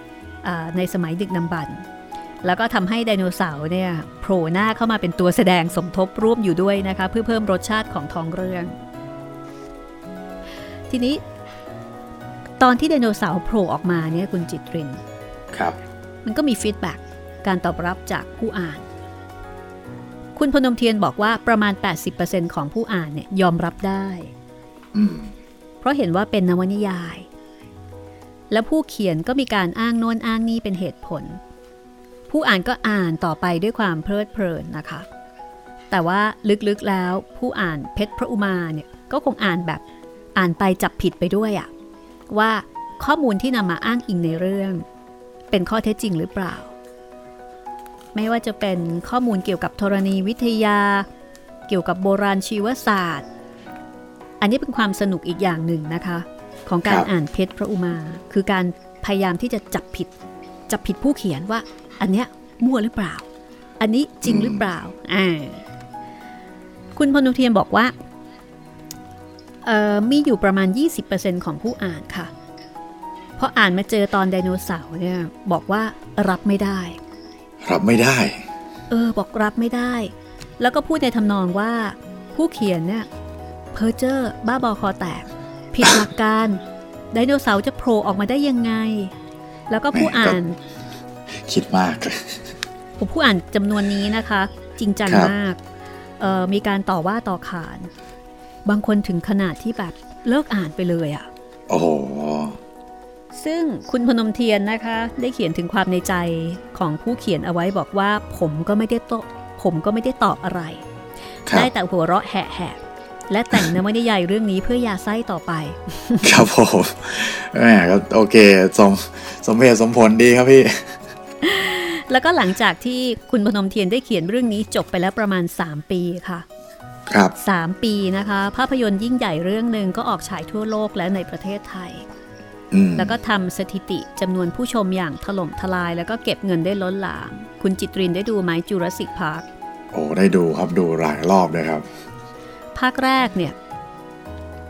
อ่าในสมัยดึกนำบรรพ์แล้วก็ทำให้ไดโนเสาร์เนี่ยโผล่หน้าเข้ามาเป็นตัวแสดงสมทบร่วมอยู่ด้วยนะคะเพื่อเพิ่มรสชาติของท้องเรื่อง ทีนี้ ตอนที่ไดโนเสาร์โผล่ออกมาเนี่ยคุณจิตรินครับ มันก็มี feedback การตอบรับจากผู้อ่าน คุณพนมเทียนบอกว่าประมาณ 80%ของผู้อ่านเนี่ยยอมรับได้ เพราะเห็นว่าเป็นนวนิยาย และผู้เขียนก็มีการอ้างโน้นอ้างนี่เป็นเหตุผล ผู้อ่านก็อ่านต่อไปด้วยความเพลิดเพลินนะคะ แต่ว่าลึกๆแล้วผู้อ่านเพชรพระอุมาเนี่ยก็คงอ่านแบบอ่านไปจับผิดไปด้วยอะว่าข้อมูลที่นำมาอ้างอิงในเรื่อง เป็นข้อเท็จจริงหรือเปล่า ไม่ว่าจะเป็นข้อมูลเกี่ยวกับธรณีวิทยา เกี่ยวกับโบราณชีวศาสตร์ อันนี้เป็นความสนุกอีกอย่างหนึ่งนะคะ ของการอ่านเพชรพระอุมา คือการพยายามที่จะจับผิด จับผิดผู้เขียนว่า อันเนี้ยมั่วหรือเปล่า อันนี้จริงหรือเปล่าอ่าคุณพนุเทียนบอกว่าเอ่อมีอยู่ประมาณ 20%ของผู้อ่านค่ะพพออ่านมาเจอตอนไดโนเสาร์เนี่ยบอกว่ารับไม่ได้ รับไม่ได้ เออ บอกรับไม่ได้ แล้วก็พูดในทำนองว่า ผู้เขียนเนี่ยเพ้อเจ้อบ้าบอคอแตก ผิดหลักการไดโนเสาร์จะโผล่ออกมาได้ยังไง แล้วก็ผู้อ่าน คิดมากผมผู้อ่านจำนวนนี้นะคะ จริงจังครับมากเอ่อมีการต่อว่าต่อขาน บางคนถึงขนาดที่แบบเลิกอ่านไปเลยอะ่ะ โอ้โห ซึ่งคุณพนมเทียนนะคะ ได้เขียนถึงความในใจของผู้เขียนเอาไว้บอกว่าผมก็ไม่ได้โตผมก็ไม่ได้ตอบอะไรครับได้แต่หัวเราะแหะๆและแต่งนวนิยายเรื่องนี้เพื่อยาไส้ต่อไป ครับผมแหมก็โอเคสมสมเหตุสมผลดีครับพี่ แล้วก็หลังจากที่คุณพนมเทียนได้เขียนเรื่องนี้จบไปแล้วประมาณ 3 ปีค่ะ ครับ 3 ปีนะคะ ภาพยนตร์ยิ่งใหญ่เรื่องหนึ่งก็ออกฉายทั่วโลกและในประเทศไทยอืม แล้วก็ทำสถิติจำนวนผู้ชมอย่างถล่มทลาย แล้วก็เก็บเงินได้ล้นหลาม คุณจิตรินได้ดูไหมจูราสสิกพาร์คโอ้ได้ดูครับดูหลายรอบเลยครับ ภาคแรกเนี่ย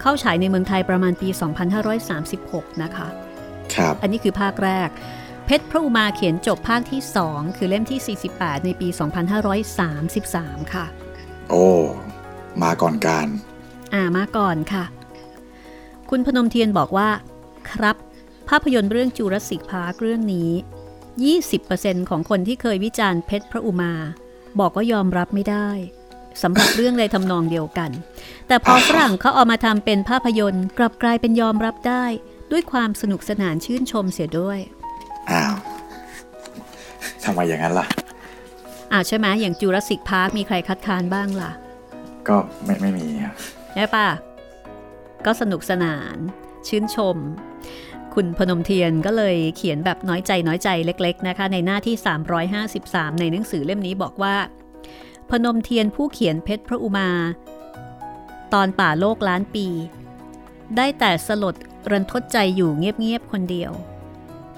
เข้าฉายในเมืองไทยประมาณปี 2536 นะคะ ครับ อันนี้คือภาคแรก เพชรพระอุมาเขียนจบภาคที่ 2 คือเล่มที่ 48 ในปี 2533 ค่ะ โอ้ มาก่อนการ อ่ามาก่อนค่ะ คุณพนมเทียนบอกว่า ครับ ภาพยนตร์เรื่อง Jurassic Park เรื่องนี้ 20%ของคนที่เคยวิจารณ์เพชรพระอุมา บอกว่ายอมรับไม่ได้สำหรับเรื่องในทำนองเดียวกัน แต่พอฝรั่งเขาเอามาทำเป็นภาพยนตร์กลับกลายเป็นยอมรับได้ ด้วยความสนุกสนานชื่นชมเสียด้วย อ้าวทำไมอย่างนั้นล่ะอ่าใช่ไหมอย่าง Jurassic Park มีใครคัดค้านบ้างล่ะ ก็ไม่ไม่มีครับใช่ปะก็สนุกสนาน ชื่นชม คุณพนมเทียนก็เลยเขียนแบบน้อยใจน้อยใจเล็ก ๆ นะคะ ในหน้าที่ 353 ในหนังสือเล่มนี้บอกว่า พนมเทียนผู้เขียนเพชรพระอุมา ตอนป่าโลกล้านปี ได้แต่สลดรันทดใจอยู่เงียบ ๆ คนเดียว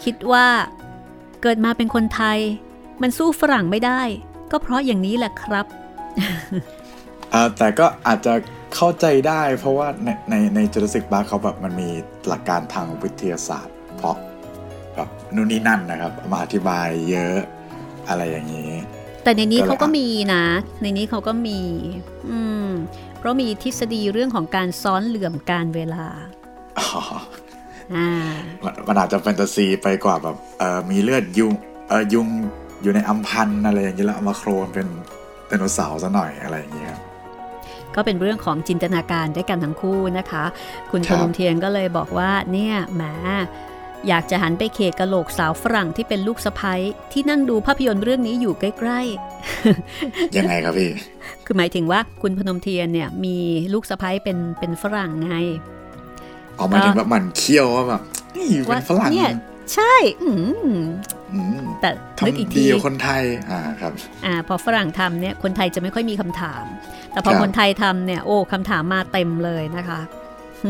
คิดว่า เกิดมาเป็นคนไทย มันสู้ฝรั่งไม่ได้ ก็เพราะอย่างนี้แหละครับ แต่ก็อาจจะเข้าใจได้เพราะว่าในในในจูราสสิกบาร์เขาแบบมันมีหลักการทางวิทยาศาสตร์ เพราะแบบนู่นนี่นั่นนะครับ มาอธิบายเยอะอะไรอย่างนี้ แต่ในนี้ก็เลยเขาก็อะมีนะ ในนี้เขาก็มี อืม เพราะมีทฤษฎีเรื่องของการซ้อนเหลื่อมการเวลาอ๋ออ่ามันมันอาจจะแฟนตาซีไปกว่าแบบเออมีเลือดยุงเออยุงอยู่ในอัมพันธ์อะไรอย่างนี้แล้วเอามาโครนเป็นไดโนเสาร์ซะหน่อยอะไรอย่างนี้ครับ ก็เป็นเรื่องของจินตนาการด้วยกันทั้งคู่นะคะ คุณคพรับนมเทียนก็เลยบอกว่าเนี่ยแหมอยากจะหันไปเคกะโหลกสาวฝรั่งที่เป็นลูกสะพ้ยที่นั่งดูภาพยนตร์เรื่องนี้อยู่ใกล้ยังไงครับพี่ๆคือหมายถึงว่าคุณพนมเทียนเนี่ยมีลูกสะพ้ยเป็นเป็นฝรั่งไงออกมาถึงแบบหมันเคี้ยวว่าแบบนี่เป็นฝรั่งเนี่ยใช่อืมอืมแต่นึกอีกทำทีดีกว่าคนไทยอ่าครับอ่าพอฝรั่งทำเนี่ยคนไทยจะไม่ค่อยมีคำถาม แต่พอครับคนไทยทำเนี่ยโอ้คำถามมาเต็มเลยนะคะ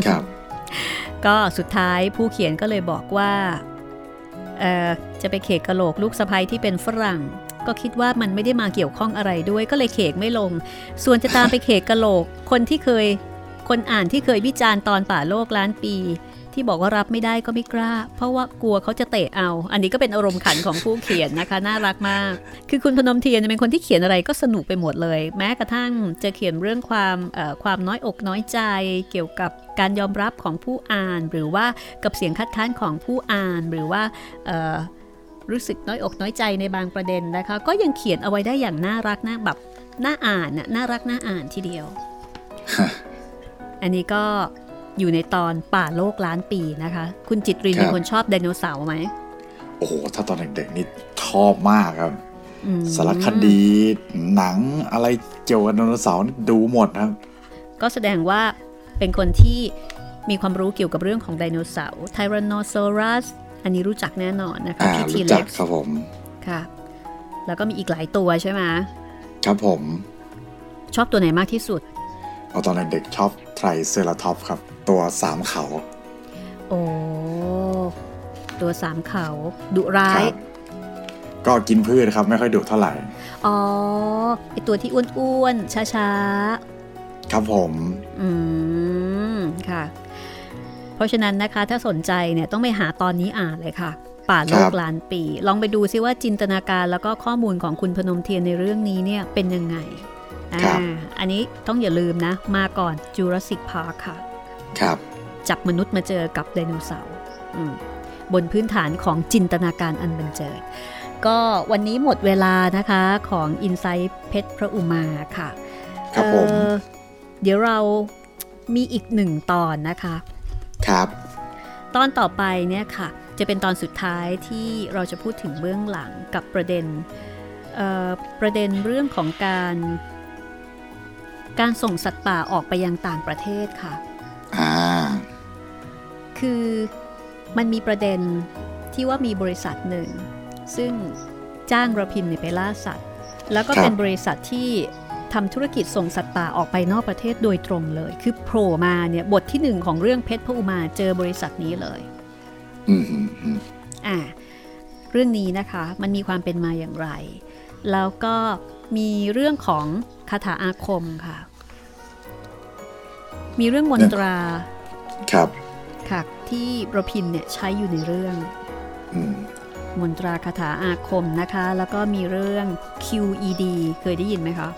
ครับ ก็สุดท้ายผู้เขียนก็เลยบอกว่าเอ่อจะไปเขกกะโหลกลูกสะพ้ยที่เป็นฝรั่ง ก็คิดว่ามันไม่ได้มาเกี่ยวข้องอะไรด้วย ก็เลยเขกไม่ลง ส่วนจะตามไปเขกกะโหลกคนที่เคยคนอ่านที่เคยวิจารณ์ตอนป่าโลกล้านปี ที่บอกว่ารับไม่ได้ก็ไม่กล้า เพราะว่ากลัวเขาจะเตะเอา อันนี้ก็เป็นอารมณ์ขันของผู้เขียนนะคะ น่ารักมาก คือคุณพนมเทียนเป็นคนที่เขียนอะไรก็สนุกไปหมดเลย แม้กระทั่งจะเขียนเรื่องความเอ่อความน้อยอกน้อยใจ เกี่ยวกับการยอมรับของผู้อ่าน หรือว่ากับเสียงคัดค้านของผู้อ่าน หรือว่าเอ่อรู้สึกน้อยอกน้อยใจในบางประเด็นนะคะ ก็ยังเขียนเอาไว้ได้อย่างน่ารักน่าแบบน่าอ่านน่ะน่ารักน่าอ่านทีเดียว อันนี้ก็ อยู่ในตอนป่าโลกล้านปีนะคะ คุณจิตรินครับเป็นคนชอบไดโนเสาร์ไหม โอ้โห ถ้าตอนเด็กๆนี่ชอบมากครับอืมสารคดี หนังอะไรเกี่ยวกับไดโนเสาร์นี่ดูหมดครับ ก็แสดงว่าเป็นคนที่มีความรู้เกี่ยวกับเรื่องของไดโนเสาร์ไทแรนโนซอรัส อันนี้รู้จักแน่นอนนะคะอ่าพีทีรู้เล็จักกครับผม ค่ะ แล้วก็มีอีกหลายตัวใช่ไหมครับผม ชอบตัวไหนมากที่สุดเอาตอนเด็กๆชอบไทรเซราทอปส์ครับ ตัวสามเขา โอ้ตัวสามเขาดุร้าคยรับก็กินพืชครับไม่ค่อยดุเท่าไหร่ อ๋อไอตัวที่อ้วนๆช้าครับผมๆอืม ค่ะ เพราะฉะนั้นนะคะ ถ้าสนใจเนี่ยต้องไปหาตอนนี้อ่านเลยค่ะ ป่าโลครักบล้านปี ลองไปดูซิว่าจินตนาการแล้วก็ข้อมูลของคุณพนมเทียนในเรื่องนี้เนี่ยเป็นยังไงอ่าครับอันนี้ต้องอย่าลืมนะ มาก่อน Jurassic Park ค่ะครับ จับมนุษย์มาเจอกับไดโนเสาร์อืมบนพื้นฐานของจินตนาการอันบรรเจิด ก็วันนี้หมดเวลานะคะของ insight เพชรพระอุมาค่ะครับผมเอ่อเดี๋ยวเรามีอีกหนึ่งตอนนะคะ ครับ ตอนต่อไปเนี่ยค่ะ จะเป็นตอนสุดท้ายที่เราจะพูดถึงเบื้องหลังกับประเด็นเอ่อประเด็นเรื่องของการ การส่งสัตว์ป่าออกไปยังต่างประเทศค่ะอ่า คือมันมีประเด็นที่ว่ามีบริษัทหนึ่ง ซึ่งจ้างระพินเนี่ยไปล่าสัตว์ แล้วก็ครับเป็นบริษัทที่ทำธุรกิจส่งสัตว์ป่าออกไปนอกประเทศโดยตรงเลย คือโผล่มาเนี่ยบทที่หนึ่งของเรื่องเพชรพระอุมาเจอบริษัทนี้เลยอืมอืมอืมอ่าเรื่องนี้นะคะมันมีความเป็นมาอย่างไร แล้วก็มีเรื่องของคาถาอาคมค่ะ มีเรื่องมนตรา ครับ ค่ะที่ระพินเนี่ยใช้อยู่ในเรื่องอืมมนตราคาถาอาคมนะคะ แล้วก็มีเรื่อง QED เคยได้ยินไหมคะ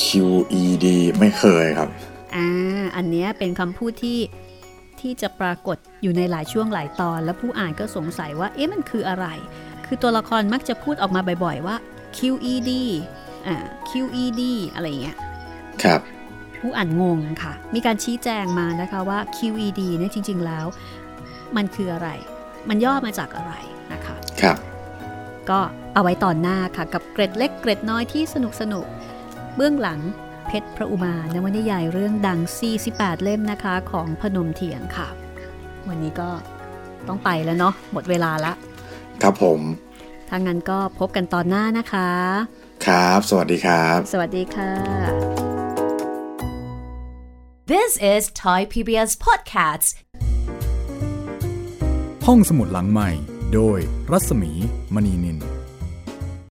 QED ไม่เคยครับ อ่า อันเนี้ยเป็นคำพูดที่ที่จะปรากฏอยู่ในหลายช่วงหลายตอน แล้วผู้อ่านก็สงสัยว่า เอ๊ะ มันคืออะไร คือตัวละครมักจะพูดออกมาบ่อยๆว่า QED อ่า QED อะไรอย่างเงี้ย ครับ ผู้อ่านงงค่ะ มีการชี้แจงมานะคะว่า QED เนี่ยจริง ๆ แล้ว มันคืออะไร มันย่อมาจากอะไรนะคะครับ ก็เอาไว้ตอนหน้าค่ะ กับเกร็ดเล็กเกร็ดน้อยที่สนุกสนุกๆเบื้องหลังเพชรพระอุมานวนิยายเรื่องดัง 48 เล่มนะคะของพนมเทียนค่ะ วันนี้ก็ต้องไปแล้วเนาะหมดเวลาละ ครับผมถ้างั้นก็พบกันตอนหน้านะคะ ครับ สวัสดีครับ สวัสดีค่ะ This is Thai PBS Podcasts. ห้องสมุดหลังใหม่ โดยรัศมีมณีนิน